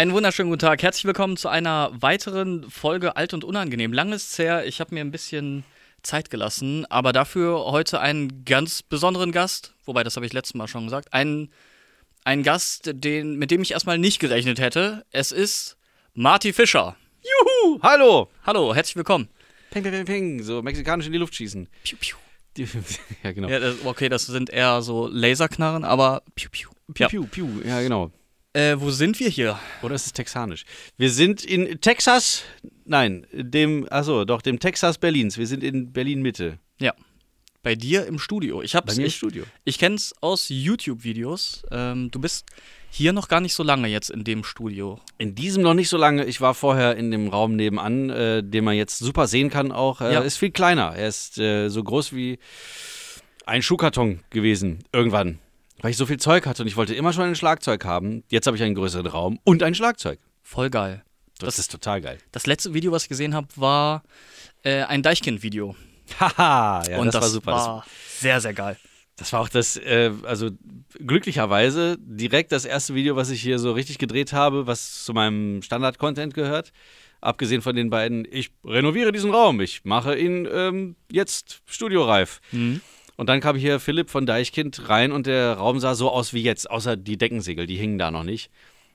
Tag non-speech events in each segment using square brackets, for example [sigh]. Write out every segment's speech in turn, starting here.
Einen wunderschönen guten Tag. Herzlich willkommen zu einer weiteren Folge Alt und Unangenehm. Lang ist her, ich habe mir ein bisschen Zeit gelassen, aber dafür heute einen ganz besonderen Gast, wobei das habe ich letztes Mal schon gesagt, einen, einen Gast, den, mit dem ich erstmal nicht gerechnet hätte. Es ist Marty Fischer. Juhu, hallo. Hallo, herzlich willkommen. Ping, ping, ping, ping, so mexikanisch in die Luft schießen. Piu, piu. [laughs] Ja, genau. Ja, das, okay, das sind eher so Laserknarren, aber piu, piu. Piu, Ja. piu, piu, ja, genau. Äh, wo sind wir hier? Oder ist es texanisch? Wir sind in Texas, nein, dem, achso, doch, dem Texas Berlins. Wir sind in Berlin-Mitte. Ja. Bei dir im Studio. Ich hab's, Bei mir im ich, Studio. Ich kenne es aus YouTube-Videos. Ähm, du bist hier noch gar nicht so lange jetzt in dem Studio. In diesem noch nicht so lange. Ich war vorher in dem Raum nebenan, äh, den man jetzt super sehen kann auch. Er Ja. ist viel kleiner. Er ist äh, so groß wie ein Schuhkarton gewesen, irgendwann. Weil ich so viel Zeug hatte und ich wollte immer schon ein Schlagzeug haben. Jetzt habe ich einen größeren Raum und ein Schlagzeug. Voll geil. Das, ist total geil. Das letzte Video, was ich gesehen habe, war äh, ein Deichkind-Video. Haha, ja, Und das, das, war super. Das- War sehr, sehr geil. Das war auch das, äh, also glücklicherweise direkt das erste Video, was ich hier so richtig gedreht habe, was zu meinem Standard-Content gehört. Abgesehen von den beiden, ich renoviere diesen Raum, ich mache ihn ähm, jetzt studioreif. Mhm. Und dann kam hier Philipp von Deichkind rein und der Raum sah so aus wie jetzt, außer die Deckensegel, die hingen da noch nicht.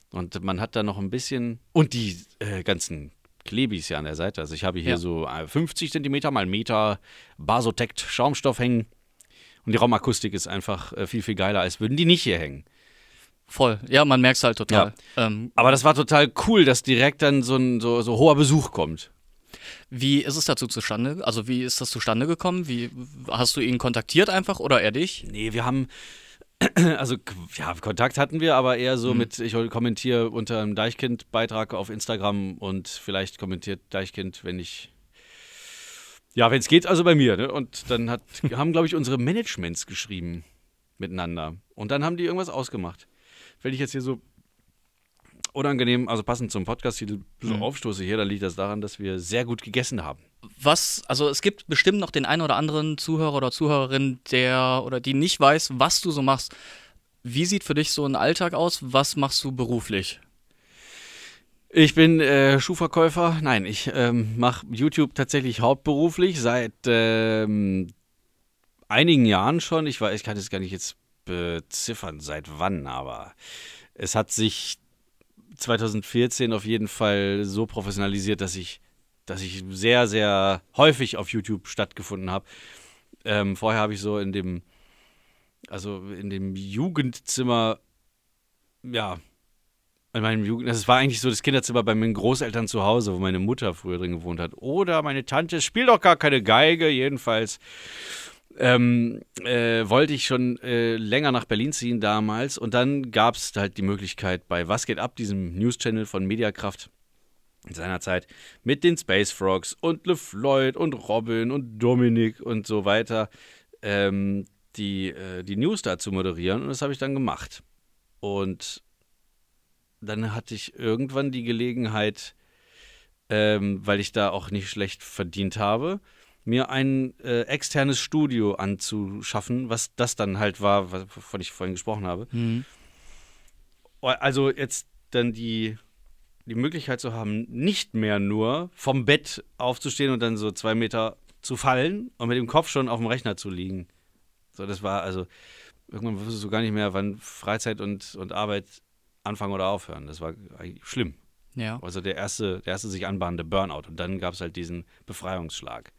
Und man hat da noch ein bisschen. Und die äh, ganzen Klebis ja an der Seite. Also ich habe hier Ja. so äh, 50 Zentimeter mal Meter Basotect Schaumstoff hängen. Und die Raumakustik ist einfach äh, viel, viel geiler, als würden die nicht hier hängen. Voll. Ja, man merkt es halt total. Ähm, Aber das war total cool, dass direkt dann so ein so, so hoher Besuch kommt. Wie ist es dazu zustande? Also, wie ist das zustande gekommen? Wie hast du ihn kontaktiert einfach oder er dich? Nee, wir haben, [clears throat] also ja, Kontakt hatten wir, aber eher so mit, ich kommentiere unter einem Deichkind-Beitrag auf Instagram und vielleicht kommentiert Deichkind, wenn ich, ja, wenn es geht, also bei mir. Ne? Und dann hat, [laughs] haben, glaube ich, unsere Managements geschrieben miteinander. Und dann haben die irgendwas ausgemacht. Wenn ich jetzt hier so unangenehm, also passend zum Podcast-Titel, so Mhm. aufstoße hier, dann liegt das daran, dass wir sehr gut gegessen haben. Was, also es gibt bestimmt noch den einen oder anderen Zuhörer oder Zuhörerin, der oder die nicht weiß, was du so machst. Wie sieht für dich so ein Alltag aus? Was machst du beruflich? Ich bin äh, Schuhverkäufer. Nein, ich ähm, mache YouTube tatsächlich hauptberuflich seit ähm, einigen Jahren schon. Ich, weiß, ich kann es gar nicht jetzt beziffern, seit wann, aber es hat sich 2014 auf jeden Fall so professionalisiert, dass ich, dass ich sehr, sehr häufig auf YouTube stattgefunden habe. Ähm, vorher habe ich so in dem, also in dem Jugendzimmer, ja, in meinem Jugend, das war eigentlich so das Kinderzimmer bei meinen Großeltern zu Hause, wo meine Mutter früher drin gewohnt hat. Oder meine Tante spielt doch gar keine Geige, jedenfalls. Ähm, äh, wollte ich schon äh, länger nach Berlin ziehen damals und dann gab es halt die Möglichkeit bei Was geht ab, diesem News-Channel von Mediakraft in seiner Zeit mit den Space Frogs und LeFloid und Robin und Dominik und so weiter ähm, die, äh, die News da zu moderieren und das habe ich dann gemacht. Und dann hatte ich irgendwann die Gelegenheit, ähm, weil ich da auch nicht schlecht verdient habe, mir ein äh, externes Studio anzuschaffen, was das dann halt war, was- wovon ich vorhin gesprochen habe. Also jetzt dann die, die Möglichkeit zu haben, nicht mehr nur vom Bett aufzustehen und dann so zwei Meter zu fallen und mit dem Kopf schon auf dem Rechner zu liegen. So, das war also, irgendwann wusstest du gar nicht mehr, wann Freizeit und, und Arbeit anfangen oder aufhören. Das war eigentlich schlimm. Ja. Also der erste, der erste sich anbahnende Burnout. Und dann gab es halt diesen Befreiungsschlag.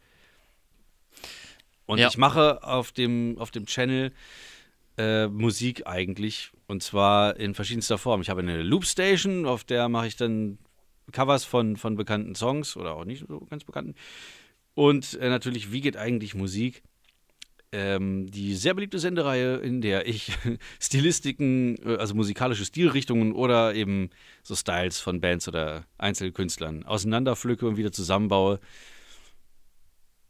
Und Ja. ich mache auf dem, auf dem Channel äh, Musik eigentlich. Und zwar in verschiedenster Form. Ich habe eine Loopstation, auf der mache ich dann Covers von, von bekannten Songs oder auch nicht so ganz bekannten. Und äh, natürlich, wie geht eigentlich Musik? Ähm, die sehr beliebte Sendereihe, in der ich [laughs] Stilistiken, äh, also musikalische Stilrichtungen oder eben so Styles von Bands oder Einzelkünstlern auseinanderpflücke und wieder zusammenbaue.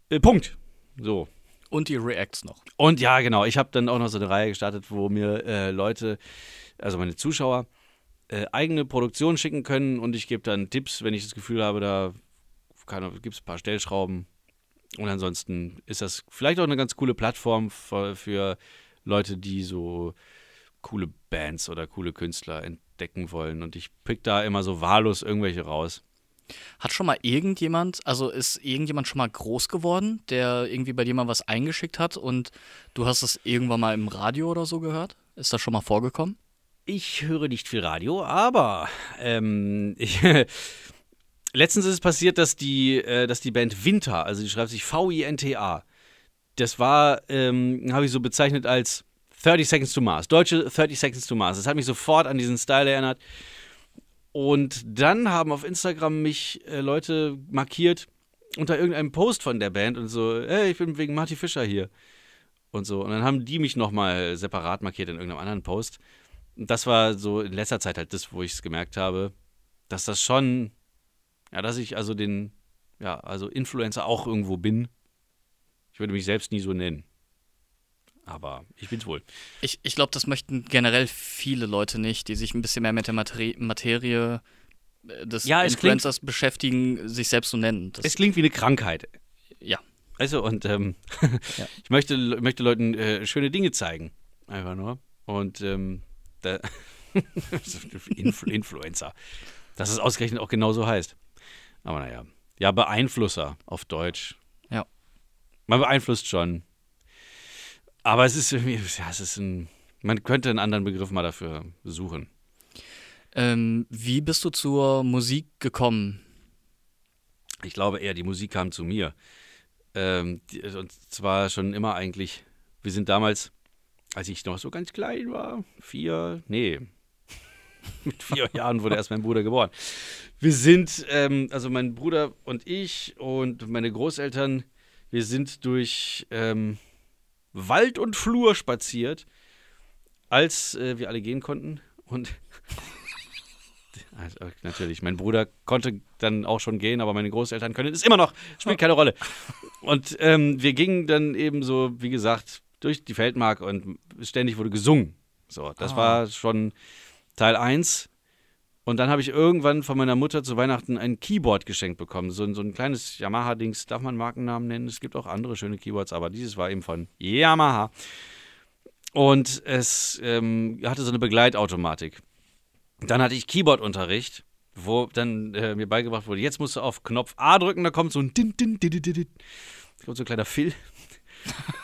Äh, Punkt. So. Und die Reacts noch. Und ja, genau, ich habe dann auch noch so eine Reihe gestartet, wo mir äh, Leute, also meine Zuschauer, äh, eigene Produktionen schicken können und ich gebe dann Tipps, wenn ich das Gefühl habe, da gibt es ein paar Stellschrauben. Und ansonsten ist das vielleicht auch eine ganz coole Plattform für, für Leute, die so coole Bands oder coole Künstler ent abdecken wollen. Und ich pick da immer so wahllos irgendwelche raus. Hat schon mal irgendjemand, also ist irgendjemand schon mal groß geworden, der irgendwie bei dir mal was eingeschickt hat und du hast es irgendwann mal im Radio oder so gehört? Ist das schon mal vorgekommen? Ich höre nicht viel Radio, aber ähm, [laughs] ich, letztens ist es passiert, dass die, äh, dass die Band Winter, also die schreibt sich V-I-N-T-A, das war, ähm, habe ich so bezeichnet als 30 Seconds to Mars, deutsche 30 Seconds to Mars. Das hat mich sofort an diesen Style erinnert. Und dann haben auf Instagram mich äh, Leute markiert unter irgendeinem Post von der Band und so, hey, ich bin wegen Marty Fischer hier. Und so. Und dann haben die mich nochmal separat markiert in irgendeinem anderen Post. Und das war so in letzter Zeit halt das, wo ich es gemerkt habe, dass das schon, ja, dass ich also den, ja, also Influencer auch irgendwo bin. Ich würde mich selbst nie so nennen. Aber ich bin's wohl. Ich, ich glaube, das möchten generell viele Leute nicht, die sich ein bisschen mehr mit der Materi Materie äh, des Ja, Influencers beschäftigen, sich selbst so nennen. Das, Es klingt wie eine Krankheit. ja. Also, und ähm, [laughs] Ja. [laughs] ich möchte, möchte Leuten äh, schöne Dinge zeigen. Einfach nur. Und ähm, da [laughs] Influ Influencer. Dass es ausgerechnet auch genau so heißt. Aber naja. Ja, Beeinflusser auf Deutsch. Ja. Man beeinflusst schon. Aber es ist irgendwie, ja, es ist ein. Man könnte einen anderen Begriff mal dafür suchen. Ähm, wie bist du zur Musik gekommen? Ich glaube eher, die Musik kam zu mir. Ähm, die, und zwar schon immer eigentlich. Wir sind damals, als ich noch so ganz klein war, vier, nee, [laughs] mit vier [laughs] Jahren wurde erst mein Bruder geboren. Wir sind, ähm, also mein Bruder und ich und meine Großeltern, wir sind durch ähm, Wald und Flur spaziert, als äh, wir alle gehen konnten. Und [laughs] also, natürlich, mein Bruder konnte dann auch schon gehen, aber meine Großeltern können es immer noch. Spielt keine Rolle. Und ähm, wir gingen dann eben so, wie gesagt, durch die Feldmark und ständig wurde gesungen. So, das Ah. war schon Teil 1. Und dann habe ich irgendwann von meiner Mutter zu Weihnachten ein Keyboard geschenkt bekommen. So, ein- so ein kleines Yamaha-Dings. Darf man Markennamen nennen? Es gibt auch andere schöne Keyboards, aber dieses war eben von Yamaha. Und es ähm, hatte so eine Begleitautomatik. Dann hatte ich Keyboard-Unterricht, wo dann äh, mir beigebracht wurde, jetzt musst du auf Knopf A drücken, da kommt so ein Din, Din, Din, Din, Din, kommt so ein kleiner Phil.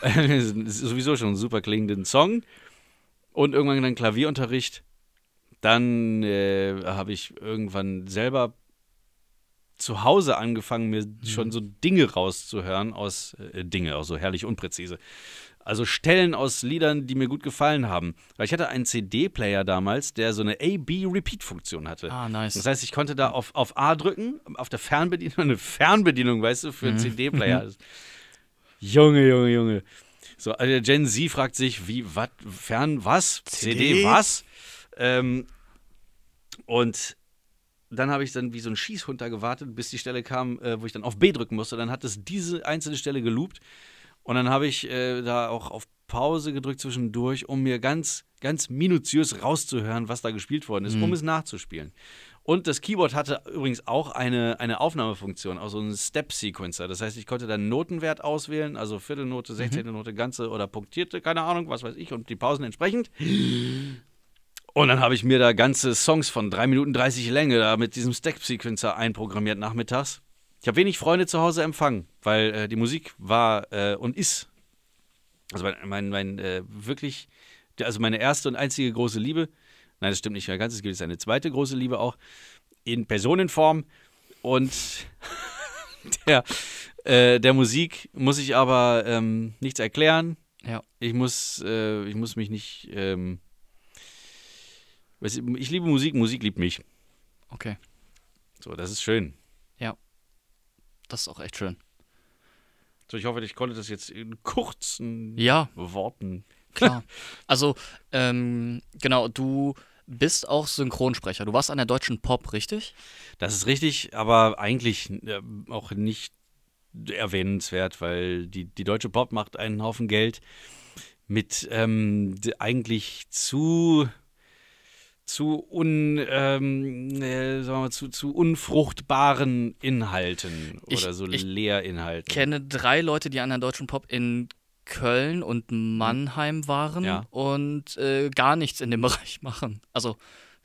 [laughs] [laughs] sowieso schon ein super klingenden Song. Und irgendwann dann Klavierunterricht. Dann äh, habe ich irgendwann selber zu Hause angefangen, mir schon so Dinge rauszuhören aus äh, Dinge, auch so herrlich unpräzise. Also Stellen aus Liedern, die mir gut gefallen haben. Weil ich hatte einen CD-Player damals, der so eine A-B-Repeat-Funktion hatte. Ah, nice. Das heißt, ich konnte da auf, auf A drücken, auf der Fernbedienung, [laughs] eine Fernbedienung, weißt du, für einen CD-Player. Junge, Junge, Junge. So, also Gen Z fragt sich, wie, was, fern, was? CD, CD? was? Ähm, und dann habe ich dann wie so ein Schießhund da gewartet, bis die Stelle kam, äh, wo ich dann auf B drücken musste. Dann hat es diese einzelne Stelle geloopt. Und dann habe ich äh, da auch auf Pause gedrückt zwischendurch, um mir ganz, ganz minutiös rauszuhören, was da gespielt worden ist, um es nachzuspielen. Und das Keyboard hatte übrigens auch eine, eine Aufnahmefunktion, also einen Step-Sequencer. Das heißt, ich konnte dann einen Notenwert auswählen, also Viertelnote, Sechzehnte Note, ganze oder punktierte, keine Ahnung, was weiß ich, und die Pausen entsprechend. Und dann habe ich mir da ganze Songs von 3 Minuten 30 Länge da mit diesem Step-Sequencer einprogrammiert nachmittags. Ich habe wenig Freunde zu Hause empfangen, weil äh, die Musik war äh, und ist, also mein, mein, mein äh, wirklich, also meine erste und einzige große Liebe, nein, das stimmt nicht mehr ganz, es gibt jetzt eine zweite große Liebe auch, in Personenform und [laughs] der, äh, der Musik muss ich aber ähm, nichts erklären. Ja. Ich muss, äh, ich muss mich nicht, ähm, ich liebe Musik, Musik liebt mich. Okay. So, das ist schön. Das ist auch echt schön. So, ich hoffe, ich konnte das jetzt in kurzen Ja, Worten. klar. [laughs] also, ähm, genau, du bist auch Synchronsprecher. Du warst an der deutschen Pop, richtig? Das ist richtig, aber eigentlich äh, auch nicht erwähnenswert, weil die, die deutsche Pop macht einen Haufen Geld mit ähm, eigentlich zu zu un ähm, äh, sagen wir mal, zu, zu unfruchtbaren Inhalten Ich- oder so ich Lehrinhalten. kenne drei Leute, die an der deutschen Pop in Köln und Mannheim waren Ja. und äh, gar nichts in dem [laughs] Bereich machen. Also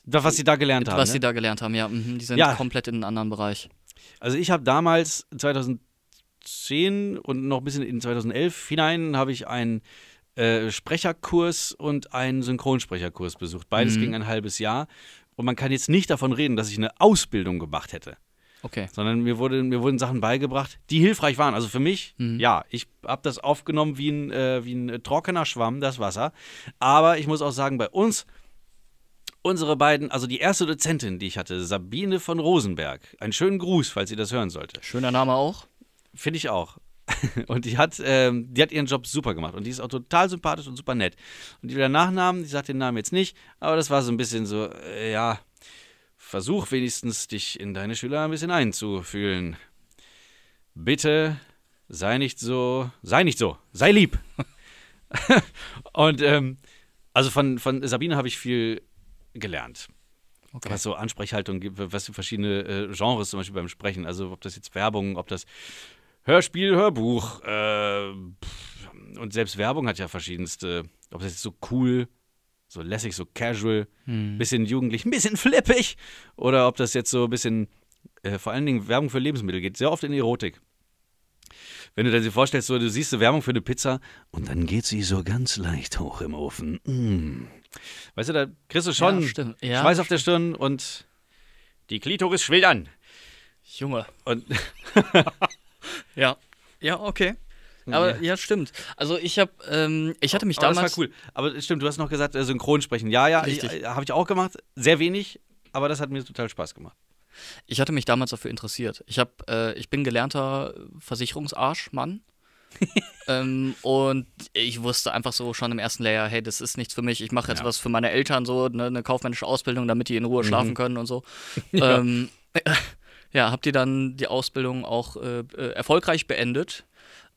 was sie da gelernt haben. Was ne? sie da gelernt haben, ja. Mhm, die sind Ja. komplett in einen anderen Bereich. Also ich habe damals 2010 und noch ein bisschen in 2011 hinein habe ich einen äh, Sprecherkurs und einen Synchronsprecherkurs besucht. Beides Mhm. ging ein halbes Jahr. Und man kann jetzt nicht davon reden, dass ich eine Ausbildung gemacht hätte, Okay. sondern mir, wurde, mir wurden Sachen beigebracht, die hilfreich waren. Also für mich, Mhm. ja, ich habe das aufgenommen wie ein, äh, wie ein trockener Schwamm, das Wasser. Aber ich muss auch sagen, bei uns unsere beiden, also die erste Dozentin, die ich hatte, Sabine von Rosenberg, einen schönen Gruß, falls sie das hören sollte. Schöner Name auch. Finde ich auch. [laughs] Und die hat, ähm, die hat ihren Job super gemacht und die ist auch total sympathisch und super nett. Und die wieder Nachnamen, die sagt den Namen jetzt nicht, aber das war so ein bisschen so, äh, ja, versuch wenigstens dich in deine Schüler ein bisschen einzufühlen. Bitte sei nicht so, sei nicht so, sei lieb. [laughs] und ähm, also von, von Sabine habe ich viel gelernt Okay. was so Ansprechhaltung gibt, was für verschiedene äh, Genres zum Beispiel beim Sprechen. Also ob das jetzt Werbung, ob das Hörspiel, Hörbuch äh, und selbst Werbung hat ja verschiedenste, ob das jetzt so cool, so lässig, so casual, Hm. bisschen jugendlich, ein bisschen flippig oder ob das jetzt so ein bisschen, äh, vor allen Dingen Werbung für Lebensmittel geht, sehr oft in Erotik. Wenn du dir das vorstellst, so, du siehst eine Werbung für eine Pizza und dann geht sie so ganz leicht hoch im Ofen. Mm. Weißt du, da kriegst du schon Ja. Ja, Schweiß auf der Stirn und die Klitoris schwillt an. Junge. Und [laughs] Ja. Ja, okay. Aber ja, stimmt. Also ich habe, ähm, ich hatte mich Aber damals. das war cool. Aber stimmt, du hast noch gesagt, äh, Synchronsprechen. Ja, ja, Richtig. äh, habe ich auch gemacht. Sehr wenig, aber das hat mir total Spaß gemacht. Ich hatte mich damals dafür interessiert. Ich habe, äh, ich bin gelernter Versicherungsarschmann. [laughs] ähm, und ich wusste einfach so schon im ersten Layer, hey, das ist nichts für mich. Ich mache jetzt Ja. was für meine Eltern, so ne, eine kaufmännische Ausbildung, damit die in Ruhe schlafen können und so. [laughs] Ja. Ähm, ja, hab die dann die Ausbildung auch äh, äh, erfolgreich beendet.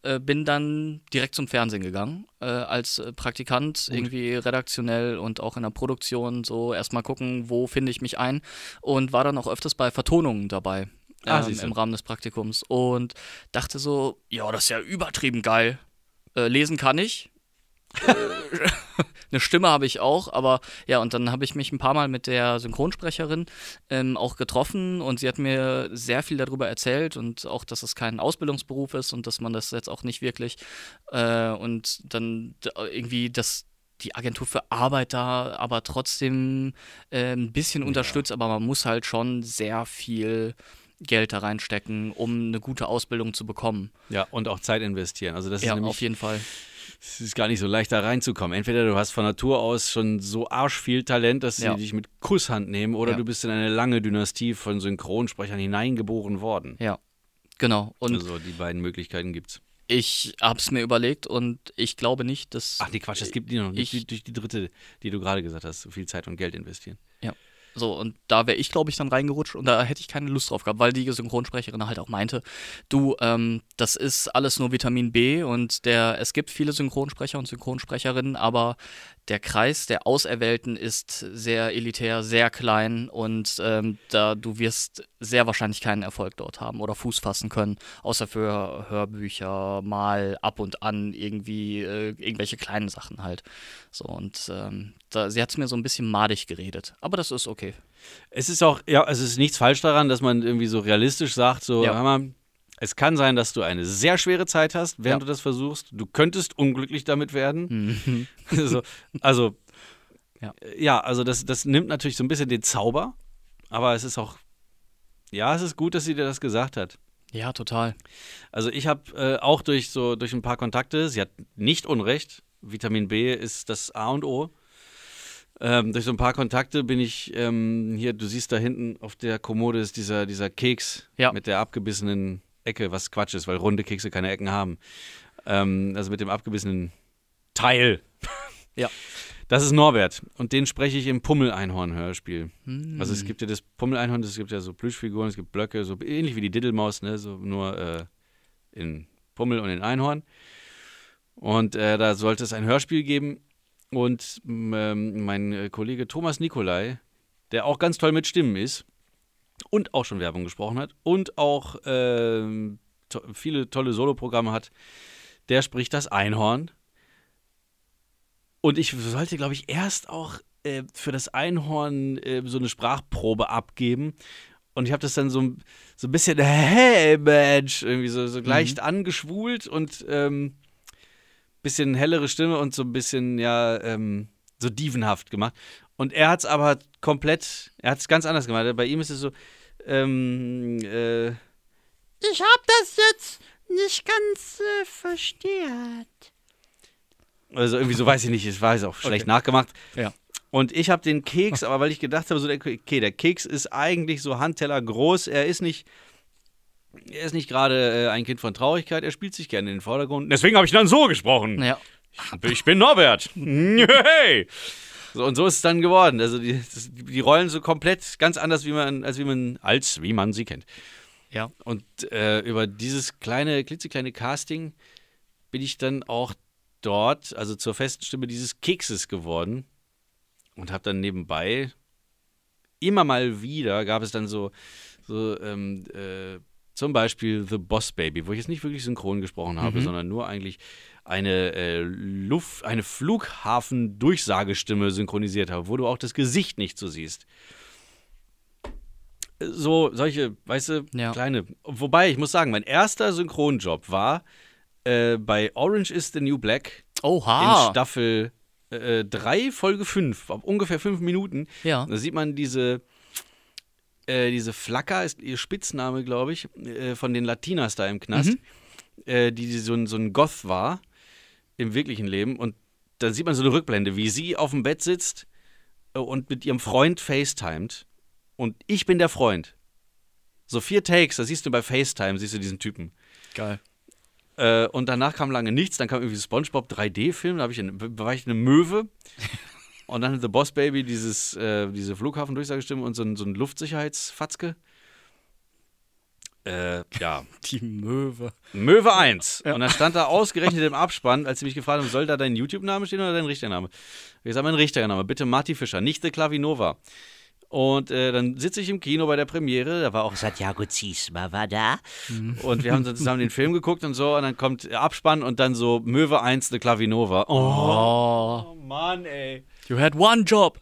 Äh, bin dann direkt zum Fernsehen gegangen, äh, als äh, Praktikant, irgendwie redaktionell und auch in der Produktion, so erstmal gucken, wo finde ich mich ein und war dann auch öfters bei Vertonungen dabei Ah, ähm, im Rahmen des Praktikums und dachte so, ja, das ist ja übertrieben geil. Lesen kann ich. Äh, [laughs] Eine Stimme habe ich auch, aber ja, und dann habe ich mich ein paar Mal mit der Synchronsprecherin ähm, auch getroffen und sie hat mir sehr viel darüber erzählt und auch, dass es kein Ausbildungsberuf ist und dass man das jetzt auch nicht wirklich äh, und dann irgendwie das die Agentur für Arbeit da aber trotzdem äh, ein bisschen unterstützt, aber man muss halt schon sehr viel Geld da reinstecken, um eine gute Ausbildung zu bekommen. Ja, und auch Zeit investieren. Also das ja, ist nämlich auf jeden Fall. Es ist gar nicht so leicht, da reinzukommen. Entweder du hast von Natur aus schon so arschviel Talent, dass sie Ja. dich mit Kusshand nehmen, oder Ja. du bist in eine lange Dynastie von Synchronsprechern hineingeboren worden. Ja, genau. Und also die beiden Möglichkeiten gibt's. ich habe es mir überlegt und ich glaube nicht, dass Ach nee, Quatsch, es gibt die noch nicht. Durch die dritte, die du gerade gesagt hast, so viel Zeit und Geld investieren. So, und da wäre ich, glaube ich, dann reingerutscht und da hätte ich keine Lust drauf gehabt, weil die Synchronsprecherin halt auch meinte, du, ähm, das ist alles nur Vitamin B und der, es gibt viele Synchronsprecher und Synchronsprecherinnen, aber der Kreis der Auserwählten ist sehr elitär, sehr klein und ähm, da du wirst sehr wahrscheinlich keinen Erfolg dort haben oder Fuß fassen können, außer für Hörbücher mal ab und an irgendwie äh, irgendwelche kleinen Sachen halt. So und ähm, da, sie hat es mir so ein bisschen madig geredet, aber das ist okay. Es ist auch, ja, es ist nichts falsch daran, dass man irgendwie so realistisch sagt, so, Ja. hör mal, es kann sein, dass du eine sehr schwere Zeit hast, während Ja. du das versuchst. Du könntest unglücklich damit werden. Mhm. [laughs] so, also, Ja. ja, also das, das nimmt natürlich so ein bisschen den Zauber, aber es ist auch, ja, es ist gut, dass sie dir das gesagt hat. Ja, total. Also ich habe äh, auch durch so durch ein paar Kontakte, sie hat nicht Unrecht, Vitamin B ist das A und O. Ähm, durch so ein paar Kontakte bin ich ähm, hier, du siehst da hinten auf der Kommode ist dieser, dieser Keks Ja. mit der abgebissenen Ecke, was Quatsch ist, weil runde Kekse keine Ecken haben. Ähm, also mit dem abgebissenen Teil. [laughs] Ja. Das ist Norbert und den spreche ich im Pummel-Einhorn-Hörspiel. Hm. Also es gibt ja das Pummel-Einhorn, es gibt ja so Plüschfiguren, es gibt Blöcke, so ähnlich wie die Diddlemaus, ne? so nur äh, in Pummel und in Einhorn. Und äh, da sollte es ein Hörspiel geben und ähm, mein äh, Kollege Thomas Nikolai, der auch ganz toll mit Stimmen ist und auch schon Werbung gesprochen hat und auch ähm, to viele tolle Soloprogramme hat, der spricht das Einhorn. Und ich sollte, glaube ich, erst auch äh, für das Einhorn äh, so eine Sprachprobe abgeben. Und ich habe das dann so, so ein bisschen, [laughs] hey Mensch, irgendwie so, so leicht Mhm. angeschwult und ähm, bisschen hellere Stimme und so ein bisschen, ja, ähm, so dievenhaft gemacht. Und er hat es aber komplett, er hat es ganz anders gemacht. Bei ihm ist es so, ähm, äh, Ich hab das jetzt nicht ganz äh, verstehen. also irgendwie so weiß ich nicht, ich weiß auch schlecht nachgemacht. Ja. Und ich habe den Keks, [laughs] aber weil ich gedacht habe, so der, okay, der Keks ist eigentlich so Handteller groß, er ist nicht, er ist nicht gerade äh, ein Kind von Traurigkeit, er spielt sich gerne in den Vordergrund. Deswegen habe ich dann so gesprochen. Ja. Ich bin Norbert. [laughs] Hey. So, und so ist es dann geworden. Also die, das, die Rollen so komplett ganz anders, wie man, als wie man, als wie man sie kennt. Ja. Und äh, über dieses kleine, klitzekleine Casting bin ich dann auch dort, also zur festen Stimme dieses Kekses geworden. Und habe dann nebenbei immer mal wieder gab es dann so, so ähm, äh, zum Beispiel The Boss Baby, wo ich jetzt nicht wirklich synchron gesprochen habe, Mhm. sondern nur eigentlich eine äh, Luft, eine Flughafen-Durchsagestimme synchronisiert habe, wo du auch das Gesicht nicht so siehst. So, solche, weißt du, Ja. kleine. Wobei, ich muss sagen, mein erster Synchronjob war äh, bei Orange is the New Black in Oha. Staffel 3, Folge 5, ungefähr fünf Minuten. Ja. Da sieht man diese, äh, diese Flacker, ist ihr Spitzname, glaube ich, äh, von den Latinas da im Knast, Mhm. äh, die, die so, so ein Goth war im wirklichen Leben. Und dann sieht man so eine Rückblende, wie sie auf dem Bett sitzt äh, und mit ihrem Freund FaceTimet. Und ich bin der Freund. So vier Takes, da siehst du bei FaceTime, siehst du diesen Typen. Geil. Äh, und danach kam lange nichts. Dann kam irgendwie SpongeBob 3D-Film. Da eine, war ich eine Möwe. [laughs] und dann The Boss Baby, dieses, äh, diese Flughafendurchsagestimme und so ein, so ein Luftsicherheitsfatzke. Äh, ja, [laughs] Die Möwe. Möwe 1. Und dann stand da ausgerechnet im Abspann, als sie mich gefragt haben, soll da dein YouTube-Name stehen oder dein richtiger Name? Ich sage, mein richtiger Name, bitte Marty Fischer, nicht The Clavinova. Und äh, dann sitze ich im Kino bei der Premiere, da war auch Santiago Ziesma war da. und wir haben dann zusammen den Film geguckt und so und dann kommt Abspann und dann so Möwe 1, The Clavinova. Oh, Oh. Mann, ey. You had one job.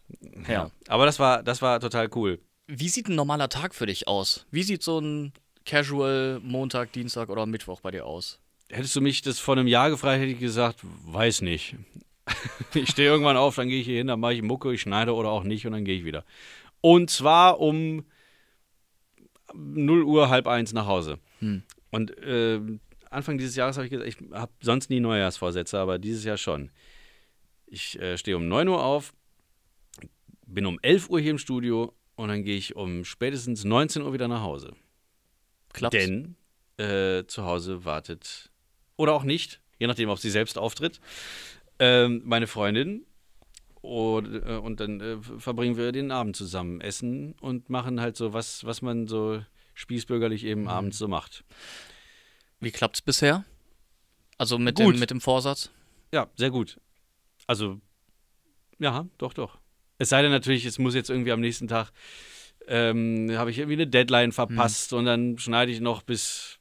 Ja, aber das war, das war total cool. Wie sieht ein normaler Tag für dich aus? Wie sieht so ein Casual Montag, Dienstag oder Mittwoch bei dir aus? Hättest du mich das vor einem Jahr gefragt, hätte ich gesagt, weiß nicht. [laughs] Ich stehe irgendwann auf, dann gehe ich hier hin, dann mache ich Mucke, ich schneide oder auch nicht und dann gehe ich wieder. Und zwar um 0 Uhr, halb eins nach Hause. Hm. Und äh, Anfang dieses Jahres habe ich gesagt, ich habe sonst nie Neujahrsvorsätze, aber dieses Jahr schon. Ich äh, stehe um 9 Uhr auf, bin um 11 Uhr hier im Studio und dann gehe ich um spätestens 19 Uhr wieder nach Hause. Klappt. Denn äh, zu Hause wartet, oder auch nicht, je nachdem, ob sie selbst auftritt, ähm, meine Freundin. Und, äh, und dann äh, verbringen wir den Abend zusammen, essen und machen halt so was, was man so spießbürgerlich eben abends so macht. Wie klappt's bisher? Also mit Gut. dem, mit dem Vorsatz? Ja, sehr gut. Also, ja, doch, doch. Es sei denn natürlich, es muss jetzt irgendwie am nächsten Tag, ähm, habe ich irgendwie eine Deadline verpasst und dann schneide ich noch bis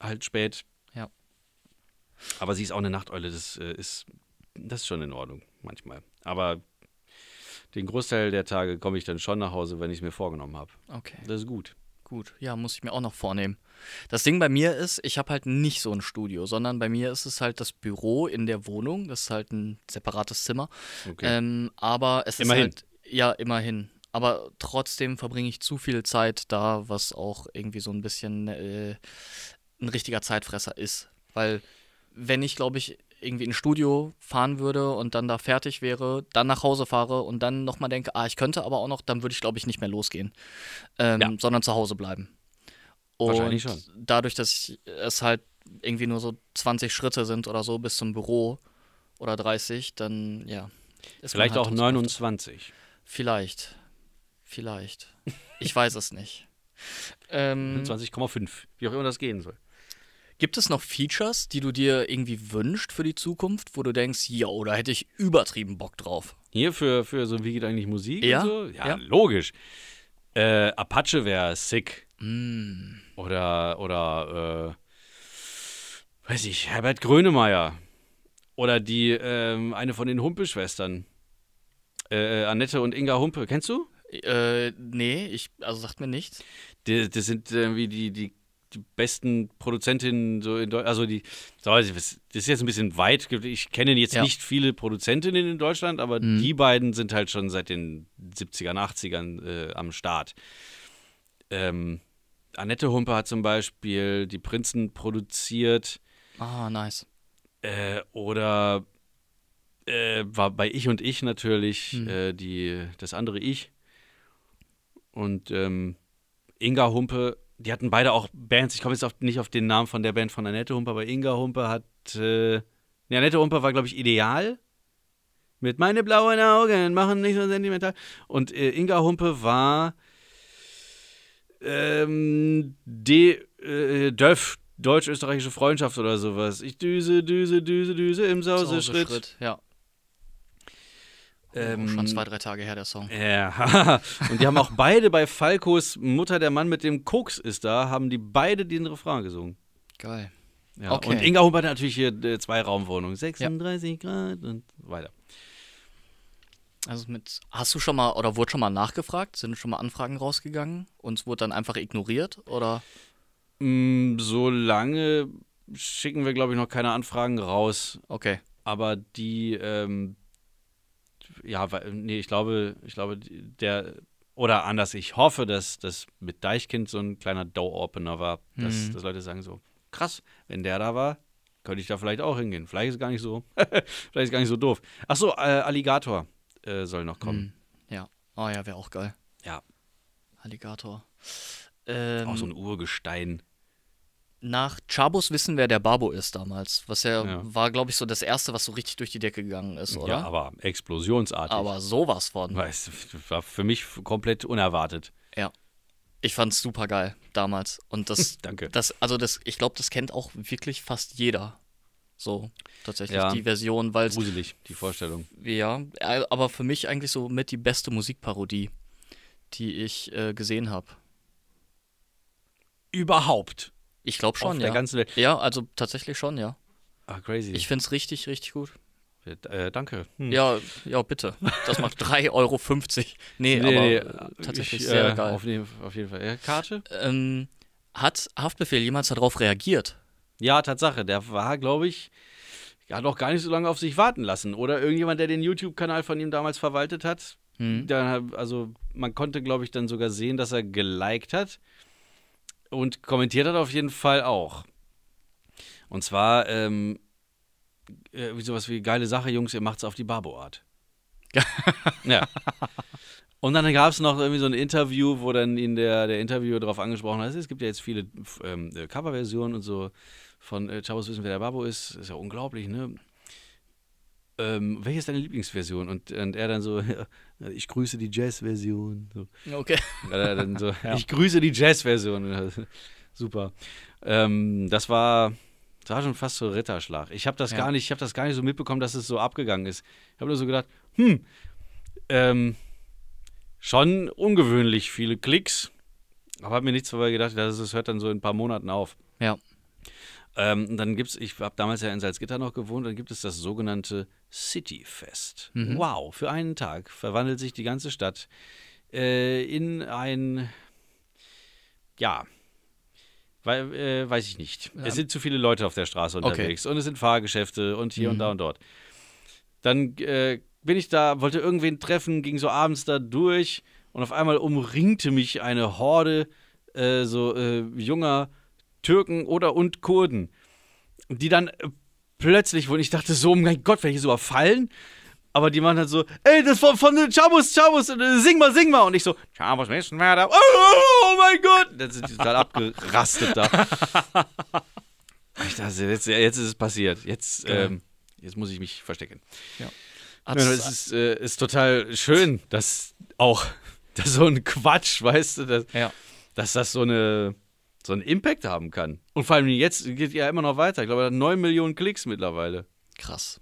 halt spät. Ja. Aber sie ist auch eine Nachteule, das äh, ist, das ist schon in Ordnung manchmal. Aber den Großteil der Tage komme ich dann schon nach Hause, wenn ich es mir vorgenommen habe. Okay, Das ist gut. gut. Ja, muss ich mir auch noch vornehmen. Das Ding bei mir ist, ich habe halt nicht so ein Studio, sondern bei mir ist es halt das Büro in der Wohnung. Das ist halt ein separates Zimmer. Okay. Ähm, aber es Immerhin. ist halt. Ja, immerhin. Aber trotzdem verbringe ich zu viel Zeit da, was auch irgendwie so ein bisschen äh, ein richtiger Zeitfresser ist. Weil, wenn ich, glaube ich, irgendwie ins Studio fahren würde und dann da fertig wäre, dann nach Hause fahre und dann nochmal denke, ah, ich könnte aber auch noch, dann würde ich, glaube ich, nicht mehr losgehen, ähm, Ja. sondern zu Hause bleiben. Wahrscheinlich und schon. dadurch, dass ich, es halt irgendwie nur so 20 Schritte sind oder so bis zum Büro oder 30, dann ja. Vielleicht halt auch trotzdem 29. Vielleicht. Vielleicht. Ich weiß es nicht. Ähm, 20,5. Wie auch immer das gehen soll. gibt es noch Features, die du dir irgendwie wünscht für die Zukunft, wo du denkst, yo, da hätte ich übertrieben Bock drauf? Hier für, für so, wie geht eigentlich Musik Ja, und so? Ja, ja. logisch. Äh, Apache wäre sick. Mm. Oder, oder, äh, weiß ich, Herbert Grönemeyer. Oder die, ähm, eine von den Humpelschwestern. Äh, Annette und Inga Humpe, kennst du? Äh, nee, ich, also sagt mir nichts. Die, das sind irgendwie die, die, die besten Produzentinnen so in Deutschland. Also die, das ist jetzt ein bisschen weit. Ich kenne jetzt Ja. nicht viele Produzentinnen in Deutschland, aber Mhm. die beiden sind halt schon seit den 70ern, 80ern äh, am Start. Ähm, Annette Humpe hat zum Beispiel die Prinzen produziert. Ah, nice. Äh, oder äh, war bei Ich und Ich natürlich Hm. äh, die, das andere Ich. Und ähm, Inga Humpe, die hatten beide auch Bands. Ich komme jetzt auf, nicht auf den Namen von der Band von Annette Humpe, aber Inga Humpe hat. Äh, ne, Annette Humpe war, glaube ich, ideal. Mit meine blauen Augen machen nicht so sentimental. Und äh, Inga Humpe war. Ähm, De, äh, Döff, deutsch-österreichische Freundschaft oder sowas. Ich düse, düse, düse, düse im Sauseschritt. Schritt, ja. Ähm, schon zwei, drei Tage her, der Song. Ja, [laughs] und die haben auch beide bei Falkos Mutter, der Mann mit dem Koks ist da, haben die beide den Refrain gesungen. Geil. Ja, Okay. Und Inga hat natürlich hier äh, zwei Raumwohnungen, 36 Grad und weiter. Also mit, hast du schon mal, oder wurde schon mal nachgefragt? Sind schon mal Anfragen rausgegangen und es wurde dann einfach ignoriert? Oder? Mm, so lange schicken wir, glaube ich, noch keine Anfragen raus. Okay. Aber die, ähm, ja, nee, ich glaube, ich glaube, der, oder anders, ich hoffe, dass das mit Deichkind so ein kleiner Door-Opener war, dass, Mhm. dass Leute sagen so, krass, wenn der da war, könnte ich da vielleicht auch hingehen. Vielleicht ist es gar nicht so, [laughs] vielleicht ist gar nicht so doof. Ach so, äh, Alligator äh, soll noch kommen. Hm, Ja. Oh ja, wäre auch geil. Ja. Alligator. Ähm, Auch so ein Urgestein. Nach Chabos wissen, wer der Babo ist damals. Was ja, Ja. war, glaube ich, so das erste, was so richtig durch die Decke gegangen ist, oder? Ja, aber explosionsartig. Aber sowas von. Weißt, du, war für mich komplett unerwartet. Ich fand's super geil damals. Und das, [laughs] Danke. das, also das, ich glaube, das kennt auch wirklich fast jeder. So, tatsächlich Ja. die Version, weil es, Gruselig, die Vorstellung. ja, äh, aber für mich eigentlich so mit die beste Musikparodie, die ich äh, gesehen habe. Überhaupt. Ich glaube schon, Auf ja. der ganzen Welt. ja, also tatsächlich schon, ja. Ah, crazy. Ich find's richtig, richtig gut. äh, danke. Hm. Ja, ja, bitte. Das macht [laughs] 3,50 Euro. Nee, aber äh, tatsächlich ich, sehr äh, geil. Auf jeden, auf jeden Fall. Ja, Karte? Ähm, hat Haftbefehl jemals darauf reagiert? Ja, Tatsache. Der war, glaube ich, hat auch gar nicht so lange auf sich warten lassen. Oder irgendjemand, der den YouTube-Kanal von ihm damals verwaltet hat. Hm. Dann, also, man konnte, glaube ich, dann sogar sehen, dass er geliked hat. Und kommentiert hat auf jeden Fall auch. Und zwar, ähm, äh, wie sowas wie geile Sache, Jungs, ihr macht's auf die Babo-Art. [laughs] ja. Und dann gab es noch irgendwie so ein Interview, wo dann ihn der, der Interviewer darauf angesprochen hat, es gibt ja jetzt viele ähm, äh, Coverversionen und so von äh, Chavos wissen, wer der Babo ist. Ist ja unglaublich, ne? Ähm, welche ist deine Lieblingsversion? Und, und er dann so, [laughs] ja, ich grüße die Jazz-Version. So. Okay. [laughs] Ja, so, Ich grüße die Jazz-Version. [laughs] Super. Ähm, das war, das war schon fast so Ritterschlag. Ich habe das Ja. gar nicht, ich habe das gar nicht so mitbekommen, dass es so abgegangen ist. Ich habe nur so gedacht, hm, ähm, schon ungewöhnlich viele Klicks, aber habe mir nichts dabei gedacht, dass es hört dann so in ein paar Monaten auf. Ja. Ähm, und dann gibt's, ich habe damals ja in Salzgitter noch gewohnt, dann gibt es das sogenannte Cityfest. Mhm. Wow, für einen Tag verwandelt sich die ganze Stadt äh, in ein, ja, weil, äh, weiß ich nicht. Ja. Es sind zu viele Leute auf der Straße Okay. unterwegs und es sind Fahrgeschäfte und hier und Mhm. da und dort. Dann äh, bin ich da, wollte irgendwen treffen, ging so abends da durch und auf einmal umringte mich eine Horde äh, so äh, junger Türken oder und Kurden, die dann äh, plötzlich, wo ich dachte so, oh mein Gott, werde ich so überfallen? Aber die machen halt so, ey, das von, von den Chabus, Chabus, äh, sing mal, sing mal. Und ich so, Chabus wer da, oh, oh mein Gott. Dann sind die total abgerastet da. Ich dachte, jetzt, jetzt ist es passiert. Jetzt, Geil. ähm, jetzt muss ich mich verstecken. Ja, es ist, äh, ist total schön, dass auch [laughs] dass so ein Quatsch, weißt du, dass, ja. dass das so, eine, so einen Impact haben kann. Und vor allem jetzt geht ja immer noch weiter. Ich glaube, er hat 9 Millionen Klicks mittlerweile. Krass.